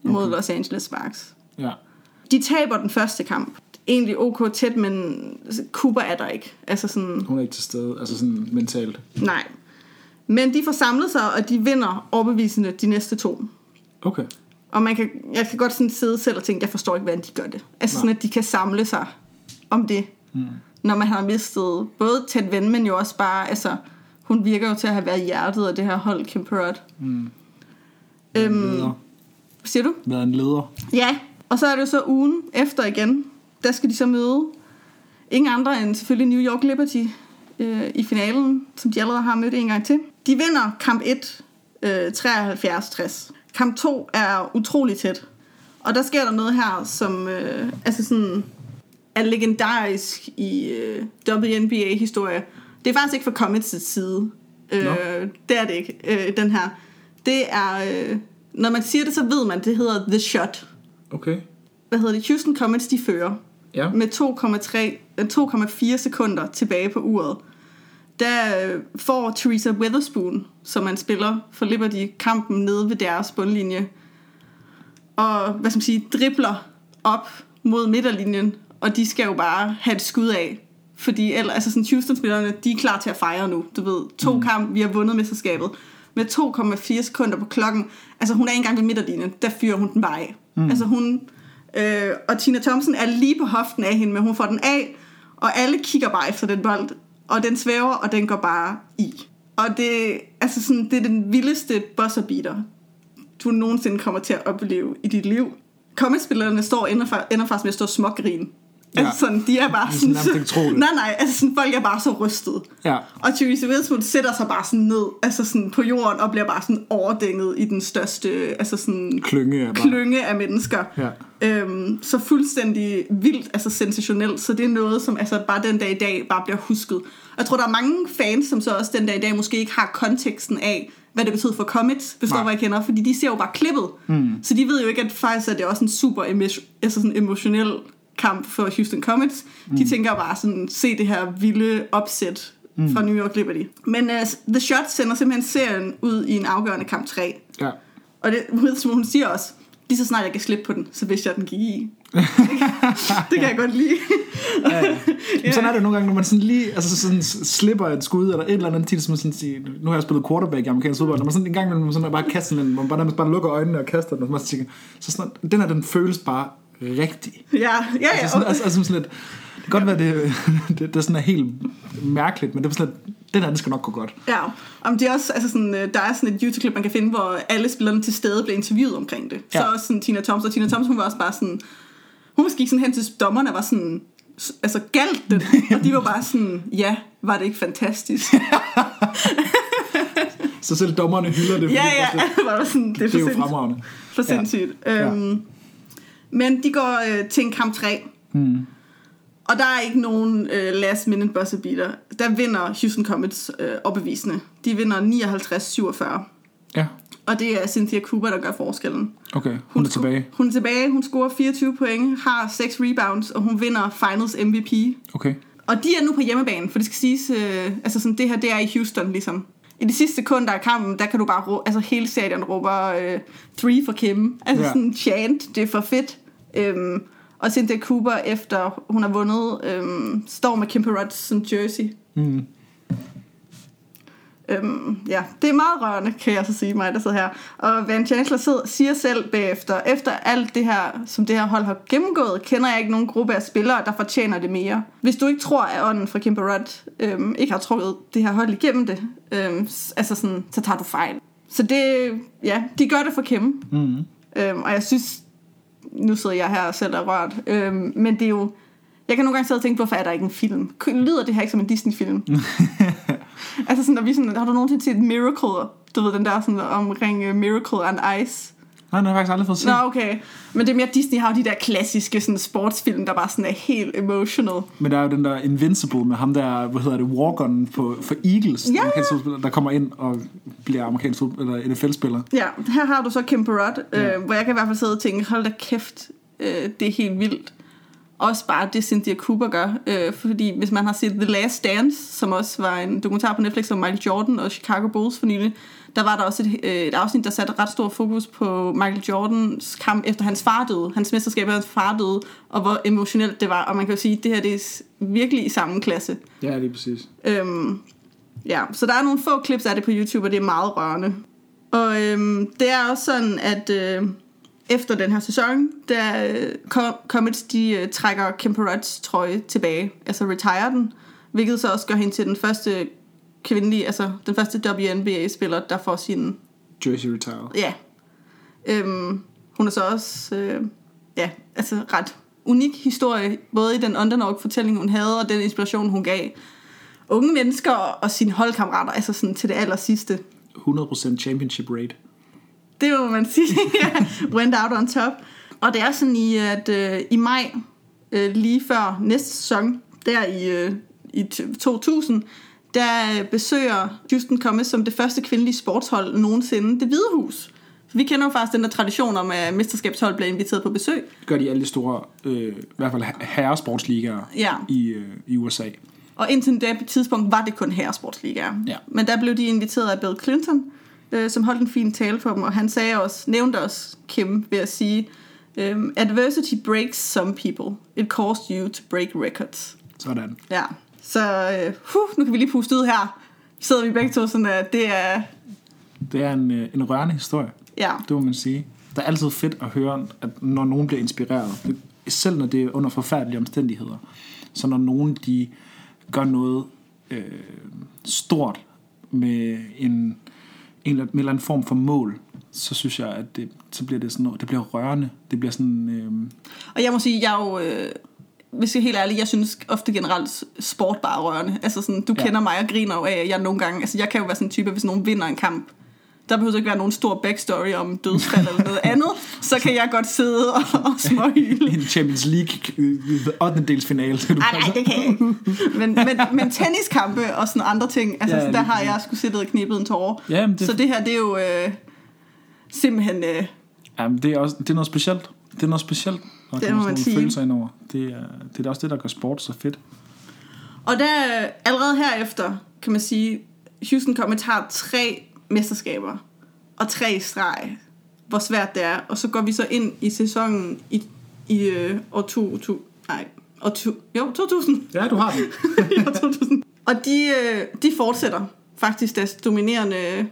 mod
Okay.
Los Angeles Sparks.
Ja.
De taber den første kamp. Egentlig ok tæt, men Cooper er der ikke. Altså sådan,
Hun er ikke til stede, altså sådan mentalt.
nej. Men de får samlet sig, og de vinder overbevisende de næste to.
Okay.
Og man kan, jeg kan godt sådan sidde selv og tænke, jeg forstår ikke, hvordan de gør det. Altså
Nej.
sådan, at de kan samle sig om det, mm. når man har mistet både tæt ven, men jo også bare, altså, hun virker jo til at have været hjertet af det her hold, Kim Perrott.
Mm.
Øhm, siger du?
Været en leder.
Ja, og så er det jo så ugen efter igen, der skal de så møde ingen andre end selvfølgelig New York Liberty øh, i finalen, som de allerede har mødt en gang til. De vinder kamp 1 øh, 73-60. Kamp 2 er utrolig tæt. Og der sker der noget her, som øh, altså sådan, er legendarisk i øh, WNBA-historie. Det er faktisk ikke fra Comets side. Øh,
Nå.
det er det ikke, øh, den her. Det er, øh, når man siger det, så ved man, det hedder The Shot.
Okay.
Hvad hedder det? Houston Comets, de fører
Ja.
med 2,3 øh, 2,4 sekunder tilbage på uret. Der øh, får Teresa Weatherspoon, som man spiller for Liberty, kampen nede ved deres bundlinje. Og, hvad skal man sige, dribler op mod midterlinjen, og de skal jo bare have et skud af. Fordi ellers, altså sådan Houston-spillerne, de er klar til at fejre nu. Du ved, to mm. kampe, vi har vundet mesterskabet. Med 2,4 sekunder på klokken. Altså hun er ikke engang ved midterlinjen, der fyrer hun den bare af. Mm. Altså hun, øh, og Tina Thompson er lige på hoften af hende, men hun får den af, og alle kigger bare efter den bold. Og den svæver, og den går bare i. Og det, altså sådan, det er den vildeste buzzerbeater, du nogensinde kommer til at opleve i dit liv. Comedy-spillerne står ender, ender faktisk med at stå smågrin. Ja. Altså sådan, de er bare
Det er
sådan...
troligt.
nej, nej, altså sådan, folk er bare så rystet.
Ja.
Og Theresa Witherspoon sætter sig bare sådan ned, altså sådan på jorden, og bliver bare sådan overdænget i den største, altså sådan
Klynge bare...
klynge af mennesker.
Ja.
Øhm, så fuldstændig vildt, altså sensationelt. Så det er noget, som altså bare den dag i dag bare bliver husket. Jeg tror, der er mange fans, som så også den dag i dag måske ikke har konteksten af, hvad det betyder for Comets, hvis hvad jeg kender, fordi de ser jo bare klippet. Mm. Så de ved jo ikke, at faktisk er det også en super emo- altså sådan emotionel kamp for Houston Comets. Mm. De tænker bare sådan, se det her vilde opsæt mm. fra New York Liberty. Men uh, The Shot sender simpelthen serien ud i en afgørende kamp 3.
Ja.
Og det, Witherspoon, hun siger også, lige så snart jeg kan slippe på den, så vidste jeg, den gik i. (laughs) det kan jeg godt lide.
ja, ja. Men sådan er det nogle gange, når man sådan lige altså sådan slipper et skud, eller et eller andet tit, som man sådan siger, nu har jeg spillet quarterback i amerikansk fodbold, når man sådan en gang imellem sådan bare kaster den, man bare, nærmest bare lukker øjnene og kaster den, og man tænker, så sådan, den her, den føles bare rigtig.
ja, ja, ja.
Altså sådan, altså, altså sådan lidt, det kan godt være, det, (laughs) det, det sådan er helt mærkeligt, men det er sådan lidt, den her, den skal nok gå godt.
Ja, om det er også, altså sådan, øh, der er sådan et YouTube-klip, man kan finde, hvor alle spillerne til stede bliver interviewet omkring det. Ja. Så
Ja.
også sådan Tina Thompson, og Tina Thompson, hun var også bare sådan, hun måske sådan hen til dommerne og var sådan, altså galt den, (laughs) og de var bare sådan, ja, var det ikke fantastisk? (laughs)
Så selv dommerne hylder det.
ja, ja,
det,
var sådan, det er,
det er jo
for sindssygt.
fremragende.
For
Ja.
sindssygt. Øhm, men de går øh, til en kamp 3.
Mm.
Og der er ikke nogen øh, last minute buzzer beater. Der vinder Houston Comets øh, opbevisende. De vinder 59-47.
Ja,
Og det er Cynthia Cooper, der gør forskellen.
okay, hun er
sco-
tilbage.
Hun er tilbage. Hun scorer 24 point, har 6 rebounds, og hun vinder Finals MVP.
Okay.
Og de er nu på hjemmebane, for det skal siges, øh, altså sådan, det her, det er i Houston, ligesom. I de sidste sekunder af kampen, der kan du bare råbe, altså hele stadion råber øh, three for Kim. Altså
ja.
sådan chant, det er for fedt. Øhm, og Cynthia Cooper, efter hun har vundet, øhm, står med Kim Perrott som jersey.
Mm.
Øhm, ja, det er meget rørende, kan jeg så sige mig, der sidder her. Og Van Chancellor sidder, siger selv bagefter, efter alt det her, som det her hold har gennemgået, kender jeg ikke nogen gruppe af spillere, der fortjener det mere. Hvis du ikke tror, at ånden fra Kim Barrett øhm, ikke har trukket det her hold igennem det, øhm, altså sådan, så tager du fejl. Så det, ja, de gør det for Kim.
Mm.
Øhm, og jeg synes, nu sidder jeg her og selv er rørt, øhm, men det er jo, jeg kan nogle gange sidde og tænke, hvorfor er der ikke en film? Lyder det her ikke som en Disney-film? (laughs) altså sådan, når vi sådan, har du nogensinde set Miracle? Du ved, den der sådan omkring uh, Miracle on Ice.
Nej, den har jeg faktisk aldrig fået set.
Nå, okay. Men det er mere, Disney har jo de der klassiske sådan, sportsfilm, der bare sådan er helt emotional.
Men der er jo den der Invincible med ham der, hvad hedder det, walk på, for Eagles,
Ja.
den der kommer ind og bliver amerikansk eller NFL-spiller.
Ja, her har du så Kim Perrott, øh,
Ja.
hvor jeg kan i hvert fald sidde og tænke, hold da kæft, øh, det er helt vildt. Også bare det, Cynthia Cooper gør. Øh, fordi hvis man har set The Last Dance, som også var en dokumentar på Netflix om Michael Jordan og Chicago Bulls for nylig, der var der også et, øh, et afsnit, der satte ret stor fokus på Michael Jordans kamp efter hans far døde. Hans mesterskab efter hans far døde, og hvor emotionelt det var. Og man kan jo sige, at det her det er virkelig i samme klasse.
Ja, lige præcis.
Øhm, ja, så der er nogle få clips af det på YouTube, og det er meget rørende. Og øhm, det er også sådan, at øh, efter den her sæson, der øh, Com- Comets de øh, trækker Kemperots trøje tilbage, altså retire den, hvilket så også gør hende til den første kvindelige, altså den første WNBA-spiller, der får sin,
Jersey retired.
ja, øhm, hun er så også, øh, ja, altså ret unik historie, både i den underdog-fortælling, hun havde, og den inspiration, hun gav unge mennesker og sine holdkammerater, altså sådan til det aller sidste.
100% championship rate.
Det må man sige. (laughs) Went out on top. Og det er sådan i, at øh, i maj, øh, lige før næste sæson, der i, øh, i t- 2000, der øh, besøger Houston Comets som det første kvindelige sportshold nogensinde det Hvide Hus. Så vi kender jo faktisk den der tradition om, at mesterskabshold bliver inviteret på besøg.
Det gør de alle de store, øh, i hvert fald herresportsligaer
Ja.
i, øh, i USA.
Og indtil det tidspunkt var det kun herresportsligaer.
Ja.
Men der blev de inviteret af Bill Clinton, øh, som holdt en fin tale for dem, og han sagde også, nævnte også Kim ved at sige, øhm, Adversity breaks some people. It caused you to break records.
Sådan.
Ja. Så huh, nu kan vi lige puste ud her. Sidder vi begge to sådan, at det er...
Det er en, øh, en rørende historie,
Ja,
det må man sige. Det er altid fedt at høre, at når nogen bliver inspireret, det, selv når det er under forfærdelige omstændigheder, så når nogen de gør noget øh, stort med en, en, eller- med en eller anden form for mål, så synes jeg, at det, så bliver det sådan noget, det bliver rørende. Det bliver sådan, øh,
og jeg må sige, jeg er jo... Øh, hvis jeg er helt ærlig, jeg synes ofte generelt sport bare rørende. Altså sådan, du
Ja.
kender mig og griner jo af, at jeg nogle gange... Altså jeg kan jo være sådan en type, hvis nogen vinder en kamp, der behøver ikke være nogen stor backstory om dødsfald eller noget andet, så kan jeg godt sidde og, og småhyle.
en Champions League øh, 8. dels finale.
Nej, nej, det kan jeg ikke. Men, men, men tenniskampe og sådan andre ting, altså
Ja,
ja, der har jeg sgu siddet og knippet en tårer.
Ja, det-
Så det her, det er jo øh, simpelthen... Øh,
Jamen, det er, også, det er noget specielt. Det er noget specielt.
Det
der
må
er
man
sådan nogle følelser indover. Det er, det er også det, der gør sport så fedt.
Og der allerede herefter, kan man sige, Houston Comets har tre mesterskaber og tre streg, hvor svært det er. Og så går vi så ind i sæsonen i, i øh, år 2000. Nej, år to, jo, 2000.
Ja, du har den. (laughs)
År 2000. Og de, øh, de fortsætter faktisk deres dominerende øh,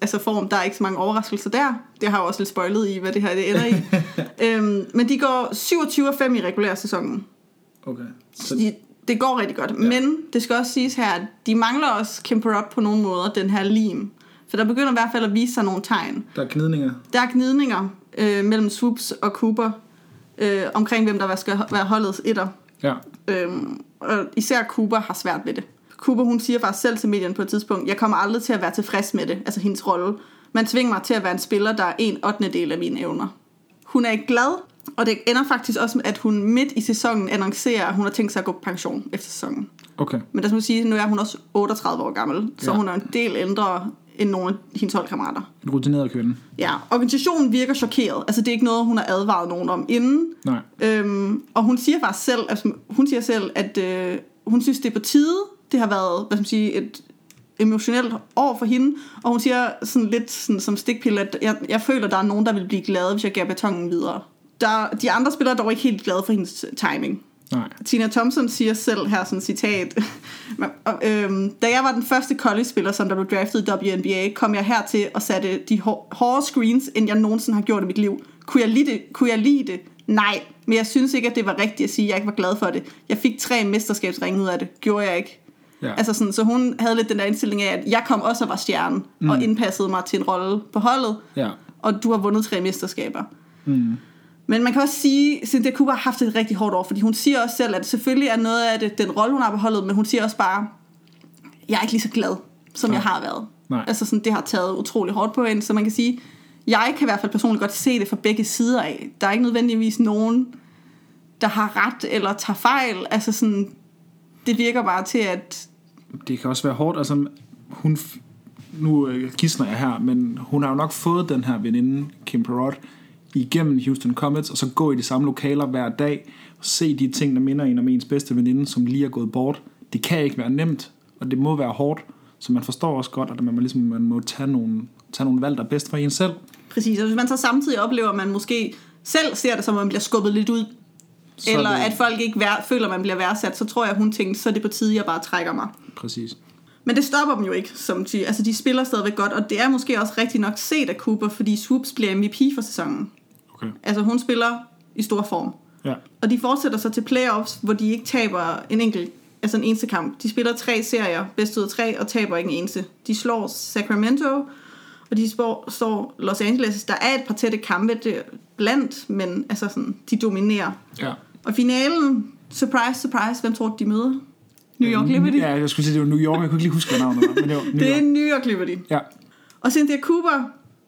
altså form. Der er ikke så mange overraskelser der. Det har jo også lidt spoilet i, hvad det her det ender i. (laughs) øhm, men de går 27 og 5 i regulær sæsonen.
Okay.
Så de, det går rigtig godt. Ja. Men det skal også siges her, at de mangler også Kemper Up på nogle måder, den her lim. For der begynder i hvert fald at vise sig nogle tegn.
Der er knidninger.
Der er gnidninger øh, mellem Swoops og Cooper øh, omkring, hvem der skal være holdets etter.
Ja.
Øhm, og især Cooper har svært ved det. Cooper, hun siger faktisk selv til medierne på et tidspunkt, jeg kommer aldrig til at være tilfreds med det, altså hendes rolle. Man tvinger mig til at være en spiller, der er en 8. del af mine evner. Hun er ikke glad, og det ender faktisk også med, at hun midt i sæsonen annoncerer, at hun har tænkt sig at gå på pension efter sæsonen.
Okay.
Men der skal man sige, nu er hun også 38 år gammel, så
ja.
hun er en del ældre end nogle af hendes holdkammerater.
En rutineret kvinde.
Ja, organisationen virker chokeret. Altså det er ikke noget, hun har advaret nogen om inden.
Nej.
Øhm, og hun siger faktisk selv, altså, hun siger selv, at øh, hun synes, det er på tide. Det har været, hvad skal man sige, et emotionelt år for hende. Og hun siger sådan lidt sådan, som stikpille, at jeg, jeg føler, der er nogen, der vil blive glade, hvis jeg gav betongen videre. Der, de andre spillere er dog ikke helt glade for hendes timing.
Nej.
Tina Thompson siger selv her sådan citat, øhm, da jeg var den første college-spiller, som der blev draftet i WNBA, kom jeg hertil og satte de hår- hårde screens, end jeg nogensinde har gjort i mit liv. Kunne jeg lide det? Kunne jeg lide det? Nej, men jeg synes ikke, at det var rigtigt at sige, at jeg ikke var glad for det. Jeg fik tre mesterskabsringe ud af det. Gjorde jeg ikke.
Ja.
Altså sådan, så hun havde lidt den der indstilling af, at jeg kom også og var stjernen, mm. og indpassede mig til en rolle på holdet,
Ja.
og du har vundet tre mesterskaber. Mm. Men man kan også sige, at Cynthia Cooper har haft et rigtig hårdt år, fordi hun siger også selv, at selvfølgelig er noget af det den rolle, hun har beholdet, men hun siger også bare, jeg er ikke lige så glad, som
Nej.
jeg har været.
Nej.
Altså sådan, det har taget utrolig hårdt på hende, så man kan sige, jeg kan i hvert fald personligt godt se det fra begge sider af. Der er ikke nødvendigvis nogen, der har ret eller tager fejl. Altså sådan, det virker bare til, at
det kan også være hårdt. Altså, hun, nu øh, gidsner jeg her, men hun har jo nok fået den her veninde, Kim Perrot, igennem Houston Comets, og så gå i de samme lokaler hver dag, og se de ting, der minder en om ens bedste veninde, som lige er gået bort. Det kan ikke være nemt, og det må være hårdt, så man forstår også godt, at man må, ligesom, man må tage nogle, tage nogle valg, der er bedst for en selv.
præcis, og hvis man så samtidig oplever, at man måske selv ser det som, om man bliver skubbet lidt ud,
så
eller
er det,
at folk ikke vær, føler, at man bliver værdsat, så tror jeg, hun tænkte, så er det på tide, jeg bare trækker mig.
Præcis.
Men det stopper dem jo ikke, som de, altså de spiller stadigvæk godt, og det er måske også rigtig nok set af Cooper, fordi Swoops bliver MVP for sæsonen.
Okay.
Altså hun spiller i stor form.
Ja.
Og de fortsætter så til playoffs, hvor de ikke taber en enkelt, altså en eneste kamp. De spiller tre serier, bedst ud af tre, og taber ikke en eneste. De slår Sacramento, og de spår, står Los Angeles. Der er et par tætte kampe det blandt, men altså sådan, de dominerer.
Ja.
Og finalen, surprise, surprise, hvem tror de møder? New York Liberty.
Ja, jeg skulle sige, det var New York. Jeg kunne ikke lige huske, hvad navnet var. Men det var New
Det er
York.
New York Liberty.
Ja.
Og Cynthia Cooper,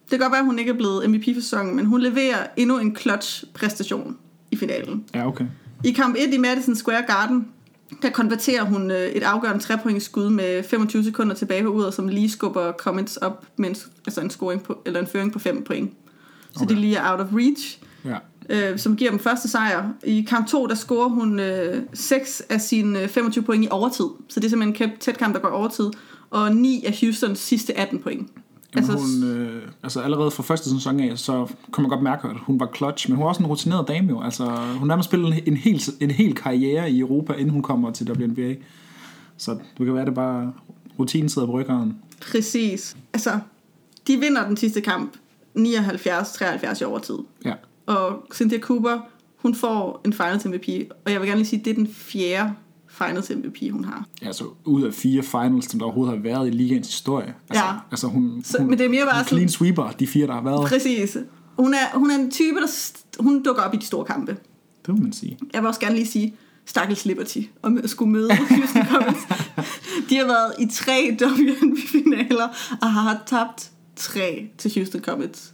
det kan godt være, at hun ikke er blevet MVP for sæsonen, men hun leverer endnu en clutch præstation i finalen.
Ja, okay.
I kamp 1 i Madison Square Garden, der konverterer hun øh, et afgørende trepointsskud med 25 sekunder tilbage på uret, som lige skubber Comets op med en, altså en, scoring på, eller en føring på 5 point. Så
Okay.
det lige er out of reach,
Ja.
Øh, som giver dem første sejr. I kamp 2, der scorer hun øh, 6 af sine øh, 25 point i overtid. Så det er simpelthen en tæt kamp, der går overtid. Og 9 af Houstons sidste 18 point.
Jamen,
Altså,
hun, øh, altså allerede fra første sæson af, så kunne man godt mærke, at hun var clutch, men hun var også en rutineret dame jo. Altså, hun nærmest spillet en, en, hel, en hel karriere i Europa, inden hun kommer til WNBA. Så det kan være, det bare rutinen sidder på ryggen.
Præcis. Altså, de vinder den sidste kamp 79-73 i overtid.
Ja.
Og Cynthia Cooper, hun får en Finals MVP. Og jeg vil gerne lige sige, at det er den fjerde Finals MVP, hun har.
Altså, ud af fire finals, som der overhovedet har været i ligaens historie. Altså,
Ja.
altså hun,
Så-
hun,
men det er mere bare
hun
sådan-
clean sweeper, de fire, der har været.
Præcis. Hun er, hun er en type, der hun dukker op i de store kampe.
Det må man sige.
Jeg vil også gerne lige sige, Stakkels Liberty, at skulle møde (laughs) Houston Comets. De har været i tre WNBA-finaler og har tabt tre til Houston Comets.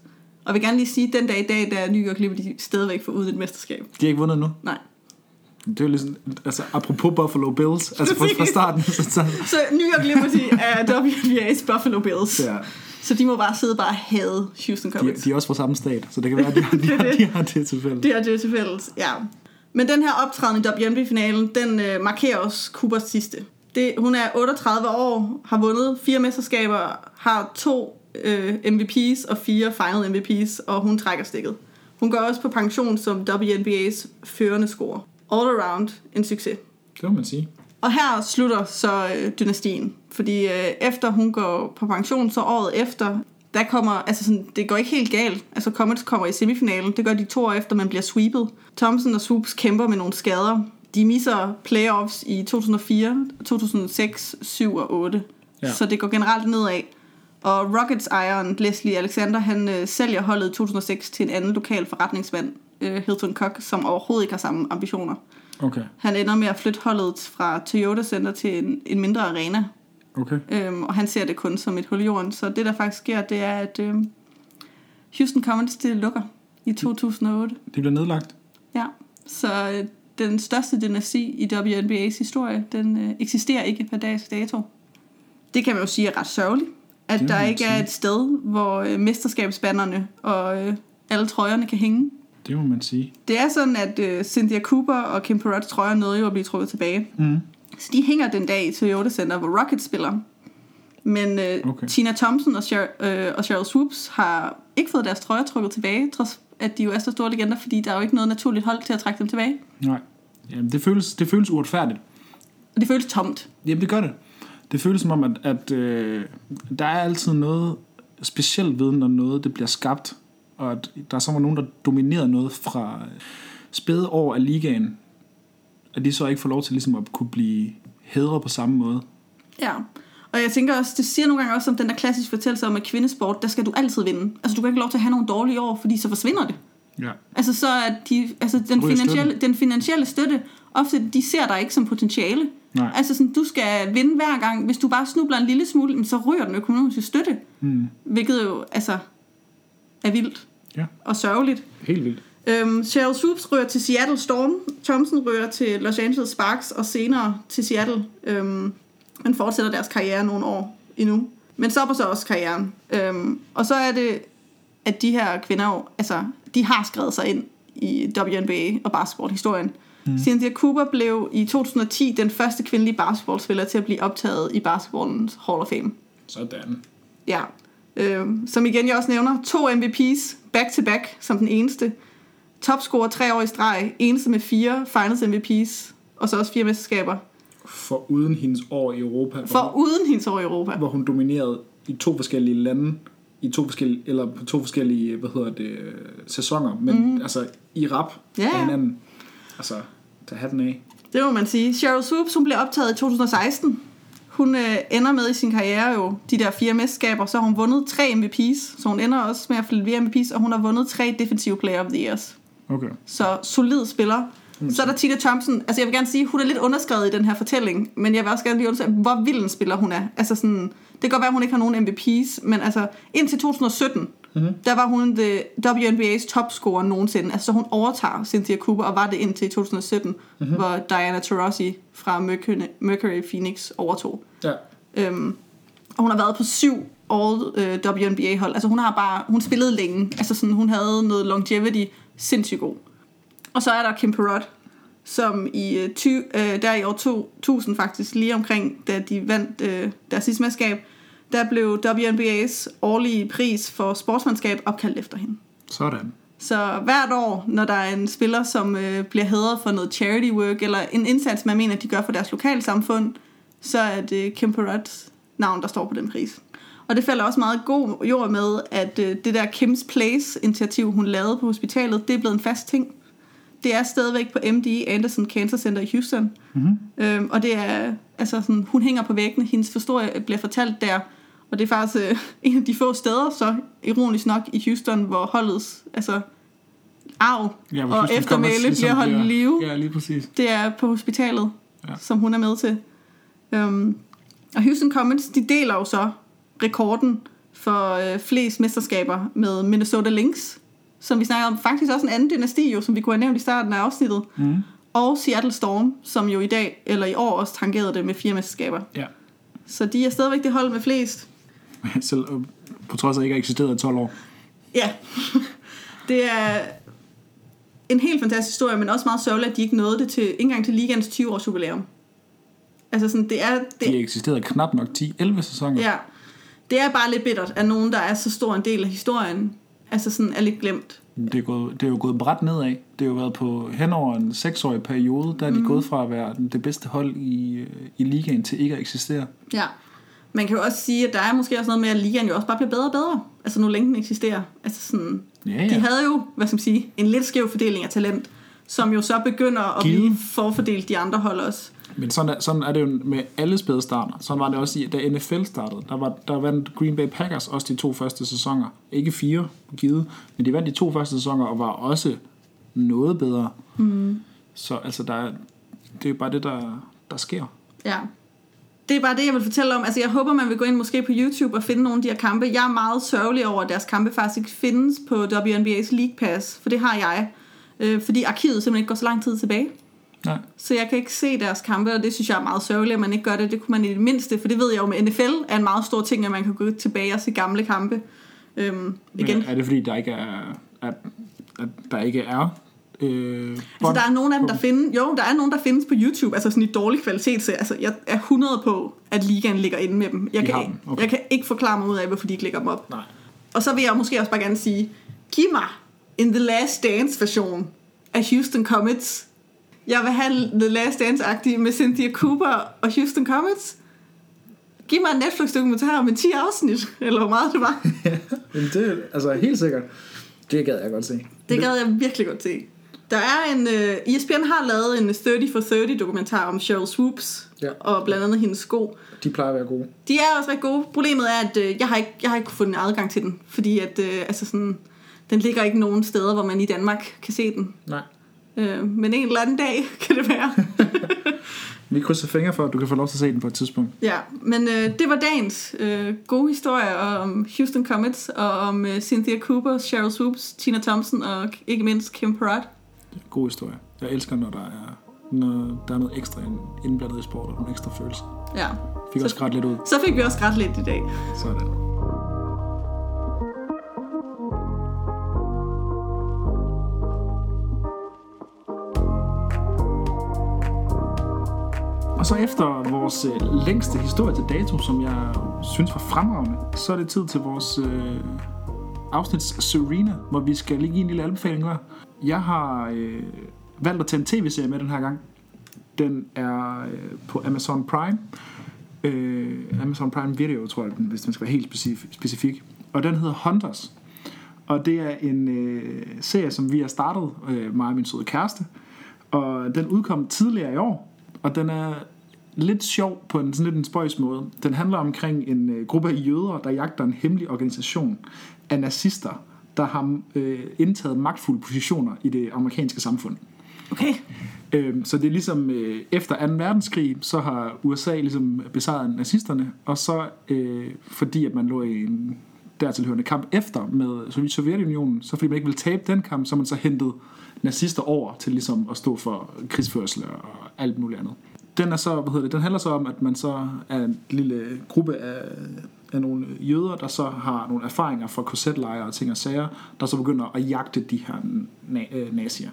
Og jeg vil gerne lige sige, at den dag i dag, der er New York Liberty stadigvæk for uden et mesterskab.
De har ikke vundet nu.
Nej.
Det er jo ligesom, altså apropos Buffalo Bills, altså fra, fra starten, så, så
Så New York Liberty er WNBA's Buffalo Bills.
ja,
Så de må bare sidde og bare hade Houston
de,
Comets.
de er også fra samme stat, så det kan være, at de, har- (laughs) de, har, de har det til fælles.
Det er det til fælles, ja. Men den her optræden i WNBA-finalen, den øh, markerer også Coopers sidste. Det, hun er 38 år, har vundet fire mesterskaber, har to øh, MVP's og fire final MVP's, og hun trækker stikket. Hun går også på pension som WNBA's førende scorer. All around en succes.
Det må man sige.
Og her slutter så øh, dynastien, fordi øh, efter hun går på pension, så året efter, der kommer, altså sådan, det går ikke helt galt. Altså Comets kommer i semifinalen, det gør de to år efter, man bliver sweepet. Thompson og Swoops kæmper med nogle skader. De misser playoffs i 2004, 2006, 7 og 8.
Ja.
Så det går generelt nedad. Og Rockets-ejeren Leslie Alexander, han øh, sælger holdet i 2006 til en anden lokal forretningsmand, øh, Hilton Koch, som overhovedet ikke har samme ambitioner.
Okay,
Han ender med at flytte holdet fra Toyota Center til en, en mindre arena,
okay.
øhm, og han ser det kun som et hul i jorden. Så det, der faktisk sker, det er, at øhm, Houston Comets det lukker i 2008.
Det bliver nedlagt.
Ja, så øh, den største dynasti i WNBA's historie, den øh, eksisterer ikke per dags dato. Det kan man jo sige er ret sørgeligt, at
Det
der ikke er
sige.
et sted, hvor øh, mesterskabsbanderne og øh, alle trøjerne kan hænge.
Det må man sige.
Det er sådan, at øh, Cynthia Cooper og Kim Perrots trøjer nåede jo at blive trukket tilbage.
Mm.
Så de hænger den dag i Toyota Center, hvor Rocket spiller. Men øh,
okay.
Tina Thompson og, Sher- øh, og Cheryl Swoops har ikke fået deres trøjer trukket tilbage, trods at de jo er så store legender, fordi der er jo ikke noget naturligt hold til at trække dem tilbage.
Nej. Jamen, det føles, det føles uretfærdigt.
Og det føles tomt.
Jamen, det gør det. Det føles som om, at, at øh, der er altid noget specielt ved, når noget det bliver skabt, og at der er så var nogen, der dominerer noget fra spæde år af ligaen, at de så ikke får lov til ligesom at kunne blive hedret på samme måde.
Ja. Og jeg tænker også, det siger nogle gange også om den der klassiske fortællelse om, at kvindesport, der skal du altid vinde. Altså du kan ikke lov til at have nogle dårlige år, fordi så forsvinder det.
Ja.
Altså så er de, altså den, finansielle, den finansielle støtte, ofte de ser dig ikke som potentiale.
Nej.
Altså sådan, du skal vinde hver gang. Hvis du bare snubler en lille smule, så ryger den økonomiske støtte.
Mm.
Hvilket jo altså er vildt
Ja,
og sørgeligt.
helt vildt.
Øhm, Cheryl Swoops rører til Seattle Storm. Thompson rører til Los Angeles Sparks og senere til Seattle. Øhm, men fortsætter deres karriere nogle år endnu. Men stopper så også karrieren. Øhm, og så er det, at de her kvinder jo, altså, de har skrevet sig ind i WNBA og basketballhistorien. Mm. Cynthia Cooper blev i 2010 den første kvindelige basketballspiller til at blive optaget i basketballens Hall of Fame.
Sådan.
Ja. Øhm, som igen jeg også nævner, to MVP's back to back som den eneste. Topscorer tre år i streg, eneste med fire finals MVP's, og så også fire mesterskaber.
For uden hendes år i Europa,
For uden hendes år i Europa.
hvor hun dominerede i to forskellige lande, i to forskellige, eller på to forskellige, hvad hedder det, øh, sæsoner, men mm. altså i rap
Ja,
af hinanden. Altså, tag hatten af.
Det må man sige. Cheryl Swoops, hun blev optaget i 2016. Hun øh, ender med i sin karriere jo de der fire mesterskaber, så har hun vundet tre MVP's, så hun ender også med at få flere MVP's, og hun har vundet tre Defensive Player of the Years.
Okay.
Så solid spiller. Så er der Tina Thompson. Altså jeg vil gerne sige, hun er lidt underskrevet i den her fortælling, men jeg vil også gerne lige undersøge, hvor vild en spiller hun er. Altså sådan, det kan godt være, at hun ikke har nogen MVP's, men altså indtil 2017, mm-hmm. der var hun the WNBA's topscorer nogensinde. Altså så hun overtager Cynthia Cooper, og var det indtil 2017, mm-hmm. hvor Diana Taurasi fra Mercury, Mercury Phoenix overtog.
Ja.
Øhm, og hun har været på syv all øh, WNBA-hold. Altså hun har bare, hun spillede længe. Altså sådan, hun havde noget longevity sindssygt god. Og så er der Kim Perrott, som i, øh, 20, øh, der i år 2000 faktisk, lige omkring, da de vandt øh, deres sidste mesterskab, der blev WNBA's årlige pris for sportsmandskab opkaldt efter hende.
Sådan.
Så hvert år, når der er en spiller, som øh, bliver hædret for noget charity work, eller en indsats, man mener, de gør for deres lokalsamfund, så er det Kim Perrots navn, der står på den pris. Og det falder også meget god jord med, at øh, det der Kim's Place-initiativ, hun lavede på hospitalet, det er blevet en fast ting. Det er stadigvæk på MD Anderson Cancer Center i Houston. Mm-hmm. Øhm, og det er, altså sådan, hun hænger på væggene, hendes historie bliver fortalt der. Og det er faktisk øh, (laughs) en af de få steder, så ironisk nok, i Houston, hvor holdets altså, arv
Ja,
og
Houston
eftermæle
Comets ligesom
bliver holdt i live.
Ja, lige præcis.
Det er på hospitalet,
ja.
som hun er med til. Um, og Houston Comets, de deler jo så rekorden for øh, flest mesterskaber med Minnesota Lynx, som vi snakker om. Faktisk også en anden dynasti, jo, som vi kunne have nævnt i starten af afsnittet.
Mm.
Og Seattle Storm, som jo i dag, eller i år også tangerede det med fire mesterskaber.
Ja.
Så de er stadigvæk det hold med flest. (laughs)
Selv øh, på trods af, at ikke har eksisteret i 12 år.
Ja, (laughs) det er en helt fantastisk historie, men også meget sørgeligt, at de ikke nåede det til, ikke engang til ligands 20 års jubilæum. Altså sådan, det er,
De
det,
har eksisteret knap nok 10-11 sæsoner.
ja, det er bare lidt bittert, at nogen, der er så stor en del af historien, altså sådan er lidt glemt.
Det, er gået, det er jo gået bræt nedad. Det har jo været på hen over en seksårig periode, der er de mm. gået fra at være det bedste hold i, øh, i ligaen til ikke at eksistere.
Ja. Man kan jo også sige, at der er måske også noget med, at ligaen jo også bare bliver bedre og bedre. Altså nu længe den eksisterer. Altså sådan,
Ja,
De
ja.
havde jo, hvad skal man sige, en lidt skæv fordeling af talent, som jo så begynder at
Givet.
blive forfordelt de andre hold også.
Men sådan er, sådan er det jo med alle spædstarter. Sådan var det også, i, da NFL startede. Der, var, der vandt Green Bay Packers også de to første sæsoner. Ikke fire, givet, men de vandt de to første sæsoner og var også noget bedre. Mm. Så altså, der er, det er jo bare det, der, der sker.
Ja. Det er bare det, jeg vil fortælle om. Altså, jeg håber, man vil gå ind måske på YouTube og finde nogle af de her kampe. Jeg er meget sørgelig over, at deres kampe faktisk ikke findes på WNBA's League Pass, for det har jeg. Øh, fordi arkivet simpelthen ikke går så lang tid tilbage.
Nej.
Så jeg kan ikke se deres kampe, og det synes jeg er meget sørgeligt, at man ikke gør det. Det kunne man i det mindste, for det ved jeg jo med NFL er en meget stor ting, at man kan gå tilbage og se gamle kampe. Øhm, igen.
Men er det fordi, der ikke er, at, at der ikke er øh,
Altså, der er nogle af dem, der findes, jo, der er nogen, der findes på YouTube, altså sådan i dårlig kvalitet, så altså, jeg er 100 på, at ligaen ligger inde med dem. Jeg kan,
dem, okay.
jeg kan ikke forklare mig ud af, hvorfor de ikke lægger dem op.
Nej.
Og så vil jeg måske også bare gerne sige, giv mig en The Last Dance version af Houston Comets. Jeg vil have The Last Dance-agtig med Cynthia Cooper og Houston Comets. Giv mig en Netflix-dokumentar med 10 afsnit, (laughs) eller hvor meget det var. (laughs)
Men det altså helt sikkert. Det gad jeg godt se.
Det gad jeg virkelig godt se. Der er en... Uh, ESPN har lavet en 30 for 30 dokumentar om Cheryl Swoops,
Ja.
og blandt andet hendes sko.
De plejer at være gode.
De er også rigtig gode. Problemet er, at uh, jeg, har ikke, jeg har ikke en adgang til den, fordi at, uh, altså sådan, den ligger ikke nogen steder, hvor man i Danmark kan se den.
Nej.
Uh, men en eller anden dag (laughs) kan det være. (laughs)
Vi krydser fingre for, at du kan få lov til at se den på et tidspunkt.
ja, men uh, det var dagens uh, gode historie om Houston Comets, og om uh, Cynthia Cooper, Cheryl Swoops, Tina Thompson og ikke mindst Kim Perrott.
God historie. Jeg elsker, når der er, når der er noget ekstra indblandet i sport, og nogle ekstra følelser.
Ja.
Fik også grædt lidt ud.
Så fik vi også ret lidt i dag.
Sådan. Og så efter vores øh, længste historie til dato, som jeg synes var fremragende, så er det tid til vores øh, afsnits Serena, hvor vi skal lige give en lille anbefaling. Jeg har øh, valgt at tage en tv-serie med den her gang. Den er øh, på Amazon Prime. Øh, Amazon Prime Video, tror jeg, den, hvis man skal være helt specif- specifik. og den hedder Hunters. Og det er en øh, serie, som vi har startet, øh, mig og min søde kæreste. Og den udkom tidligere i år, og den er lidt sjov på en sådan lidt en spøjs måde. Den handler omkring en øh, gruppe af jøder, der jagter en hemmelig organisation af nazister, der har øh, indtaget magtfulde positioner i det amerikanske samfund.
Okay.
Øhm, så det er ligesom øh, efter 2. verdenskrig, så har USA ligesom besejret nazisterne, og så øh, fordi at man lå i en dertilhørende kamp efter med Sovjetunionen, så fordi man ikke ville tabe den kamp, så man så hentet nazister over til ligesom at stå for krigsførsel og alt muligt andet. Den er så, hvad hedder det, den handler så om, at man så er en lille gruppe af, af nogle jøder, der så har nogle erfaringer fra korsetlejre og ting og sager, der så begynder at jagte de her na- øh, nazier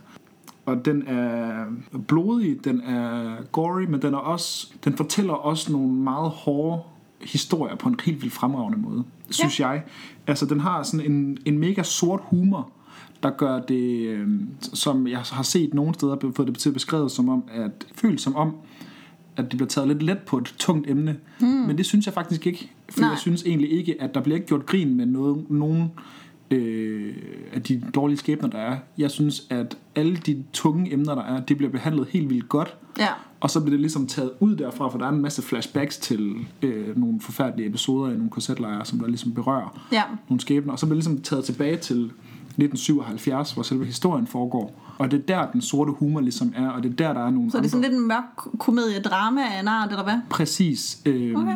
og den er blodig, den er gory, men den er også, den fortæller også nogle meget hårde historier på en helt vildt fremragende måde, synes ja. jeg. Altså, den har sådan en, en mega sort humor, der gør det, øh, som jeg har set nogle steder, fået det til beskrevet som om, at føles som om, at det bliver taget lidt let på et tungt emne. Mm. Men det synes jeg faktisk ikke. For
Nej.
jeg synes egentlig ikke, at der bliver ikke gjort grin med noget, nogen øh, af de dårlige skæbner, der er. Jeg synes, at alle de tunge emner, der er, det bliver behandlet helt vildt godt.
Ja.
Og så bliver det ligesom taget ud derfra, for der er en masse flashbacks til øh, nogle forfærdelige episoder i nogle korsetlejre, som der ligesom berører
Ja.
nogle skæbner. Og så bliver det ligesom taget tilbage til 1977, hvor selve historien foregår. Og det er der, den sorte humor ligesom er, og det er der, der er nogle
Så det er sådan lidt en mørk komedie-drama af en art, eller hvad?
Præcis. Øh,
Okay.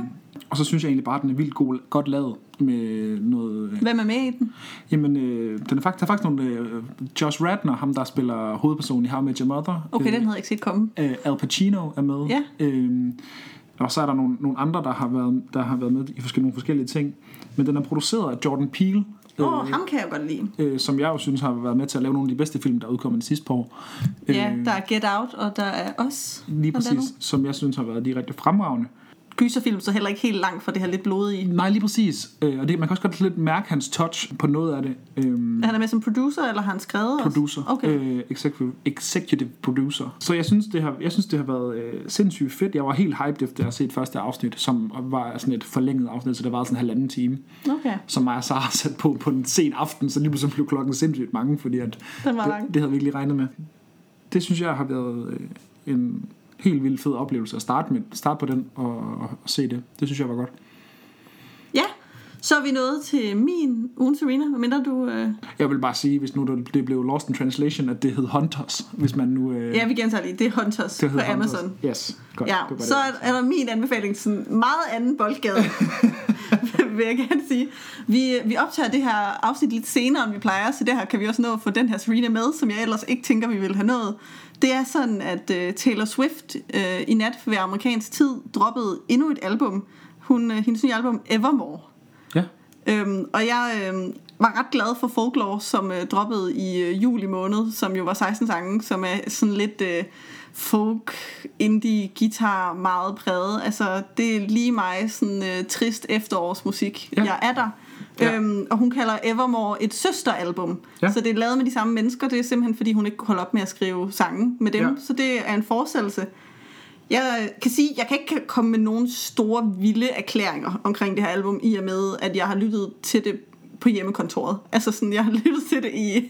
Og så synes jeg egentlig bare, at den er vildt god, godt lavet med noget... Øh,
Hvem er med i den?
jamen, øh, den er faktisk, der er faktisk nogle... Øh, Josh Radner, ham der spiller hovedpersonen i How I Met Your Mother.
Okay,
øh,
den havde jeg ikke set komme.
øh, Al Pacino er med.
Ja.
Øhm, og så er der nogle, nogle andre, der har, været, der har været med i forskellige, nogle forskellige ting. Men den er produceret af Jordan Peele,
Åh, oh, ham kan jeg godt lide.
øh, som jeg jo synes har været med til at lave nogle af de bedste film, der er udkommet de sidste par år.
Ja,
Øh,
der er Get Out, og der er os.
Lige præcis, som jeg synes har været de rigtig fremragende.
Gyserfilm, så heller ikke helt langt fra det her lidt blodige.
Nej, lige præcis. Øh, og det, man kan også godt lidt mærke hans touch på noget af det. Øhm,
Han er med som producer, eller har han skrevet også?
producer.
Okay.
Øh, executive, executive producer. Så jeg synes, det har, jeg synes, det har været øh, sindssygt fedt. Jeg var helt hyped efter at have set første afsnit, som var sådan et forlænget afsnit, så det var sådan en halvanden time.
Okay.
Som mig og Sara sat på på en sen aften, så lige pludselig blev klokken sindssygt mange, fordi at det, det havde vi ikke lige regnet med. Det synes jeg har været øh, en helt vildt fed oplevelse at starte, med, starte på den og, og, og se det. Det synes jeg var godt.
Ja, så er vi nået til min ugen Serena, medmindre du... Øh...
Jeg vil bare sige, hvis nu det blev lost in translation, at det hed Hunters, hvis man nu... Øh,
Ja, vi gentager lige. Det er Hunters
det
på
Hunters.
Amazon.
Yes, godt.
Ja,
det
så
det.
er, er der min anbefaling sådan meget anden boldgade, (laughs) vil jeg gerne sige. Vi, vi optager det her afsnit lidt senere, end vi plejer, så det her kan vi også nå at få den her Serena med, som jeg ellers ikke tænker, vi vil have nået. Det er sådan, at uh, Taylor Swift uh, i nat ved amerikansk tid droppede endnu et album. Hun, uh, hendes nye album Evermore.
Ja,
Øhm, og jeg øhm, var ret glad for Folklore, som øh, droppede i øh, juli måned, som jo var 16 sange, som er sådan lidt øh, folk, indie, guitar, meget præget. Altså, det er lige mig sådan øh, trist efterårsmusik.
Ja.
Ja. Jeg er der.
Ja.
Øhm, og hun kalder Evermore et søsteralbum.
Ja.
Så det er lavet med de samme mennesker. Det er simpelthen, fordi hun ikke kunne holde op med at skrive sange med dem.
Ja.
Så det er en forestillelse. Jeg kan sige, jeg kan ikke komme med nogen store, vilde erklæringer omkring det her album, i og med, at jeg har lyttet til det på hjemmekontoret. Altså sådan, jeg har lyttet til det i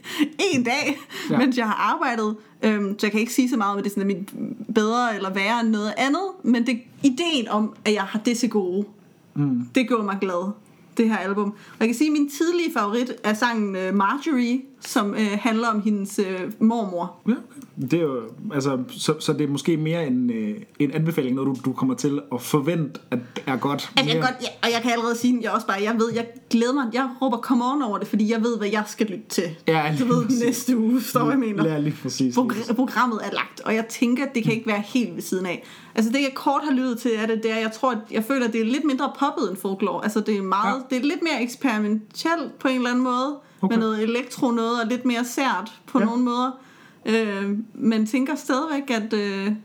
en dag,
Ja.
mens jeg har arbejdet. Øhm, så jeg kan ikke sige så meget om, at det er sådan, mit bedre eller værre end noget andet. Men det, ideen om, at jeg har det til gode, mm. det gjorde mig glad, det her album. Og jeg kan sige, at min tidlige favorit er sangen øh, Marjorie, som øh, handler om hendes øh, mormor.
ja okay. det er jo, altså, så, så det er måske mere en, øh, en anbefaling, når du, du kommer til at forvente, at det er godt.
Altså, jeg
Mere-
godt, ja, og jeg kan allerede sige, jeg også bare, jeg ved, jeg glæder mig, jeg råber come on over det, fordi jeg ved, hvad jeg skal lytte til.
Ja,
du ved,
præcis.
næste uge, står jeg mener.
Ja, lige præcis.
Progr- programmet er lagt, og jeg tænker, at det kan ikke være helt ved siden af. Altså det jeg kort har lyttet til, er det der, jeg tror, at jeg føler, at det er lidt mindre poppet end folklore. Altså det er meget,
ja.
det er lidt mere eksperimentelt på en eller anden måde,
Okay.
med noget elektro noget, og lidt mere sært på
Ja.
nogle måder. Øh, men tænker stadigvæk, at øh, det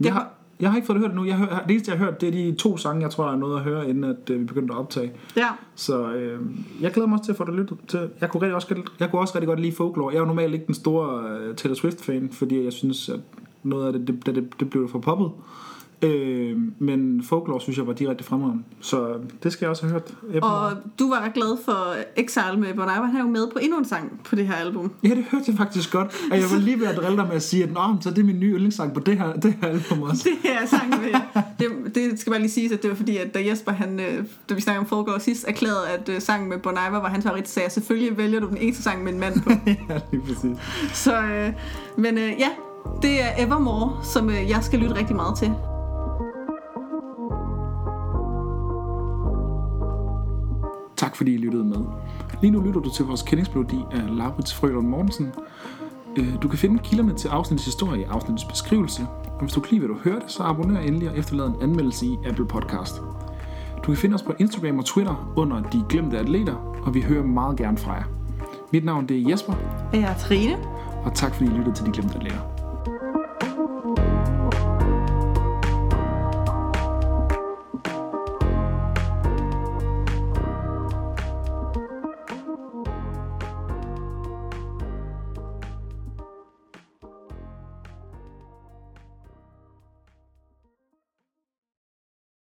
Jeg har, jeg har ikke fået det hørt nu. Jeg hør, det eneste, jeg har hørt, det er de to sange, jeg tror, jeg er noget at høre, inden at, øh, vi begyndte at optage.
ja,
Så øh, jeg glæder mig også til at få det lyttet til. Jeg kunne, rigtig også, jeg kunne også rigtig godt lide folklore. Jeg er jo normalt ikke den store øh, Taylor Swift-fan, fordi jeg synes, at noget af det, det, det, det blev for poppet. Øh, men Folklore synes jeg var direkte fremragende. Så det skal jeg også have hørt. efter.
Og du var glad for Exile med Bon Iver. Han er jo med på endnu en sang på det her album.
Ja, det hørte jeg faktisk godt. Og jeg var lige ved at drille dig med at sige, at Nå, så er det min nye yndlingssang på det her, det her album også.
Det her sang med, det, det skal bare lige sige, at det var fordi, at da Jesper, han, øh, da vi snakkede om Folklore sidst, erklærede, at øh, sangen med Bon Iver var hans favorit, så jeg, selvfølgelig vælger du den eneste sang med en mand på. (laughs)
ja, lige præcis.
Så, øh, men øh, ja, det er Evermore, som øh, jeg skal lytte rigtig meget til.
Tak fordi I lyttede med. Lige nu lytter du til vores kendingsmelodi af Laurits Frølund Mortensen. Øh, Du kan finde kilderne til afsnittets historie i afsnittets beskrivelse. Og hvis du kan lide, hvad du hørte, så abonner endelig og efterlad en anmeldelse i Apple Podcast. Du kan finde os på Instagram og Twitter under De Glemte Atleter, og vi hører meget gerne fra jer. Mit navn det er Jesper,
Jeg er Trine.
og tak fordi I lyttede til De Glemte Atleter.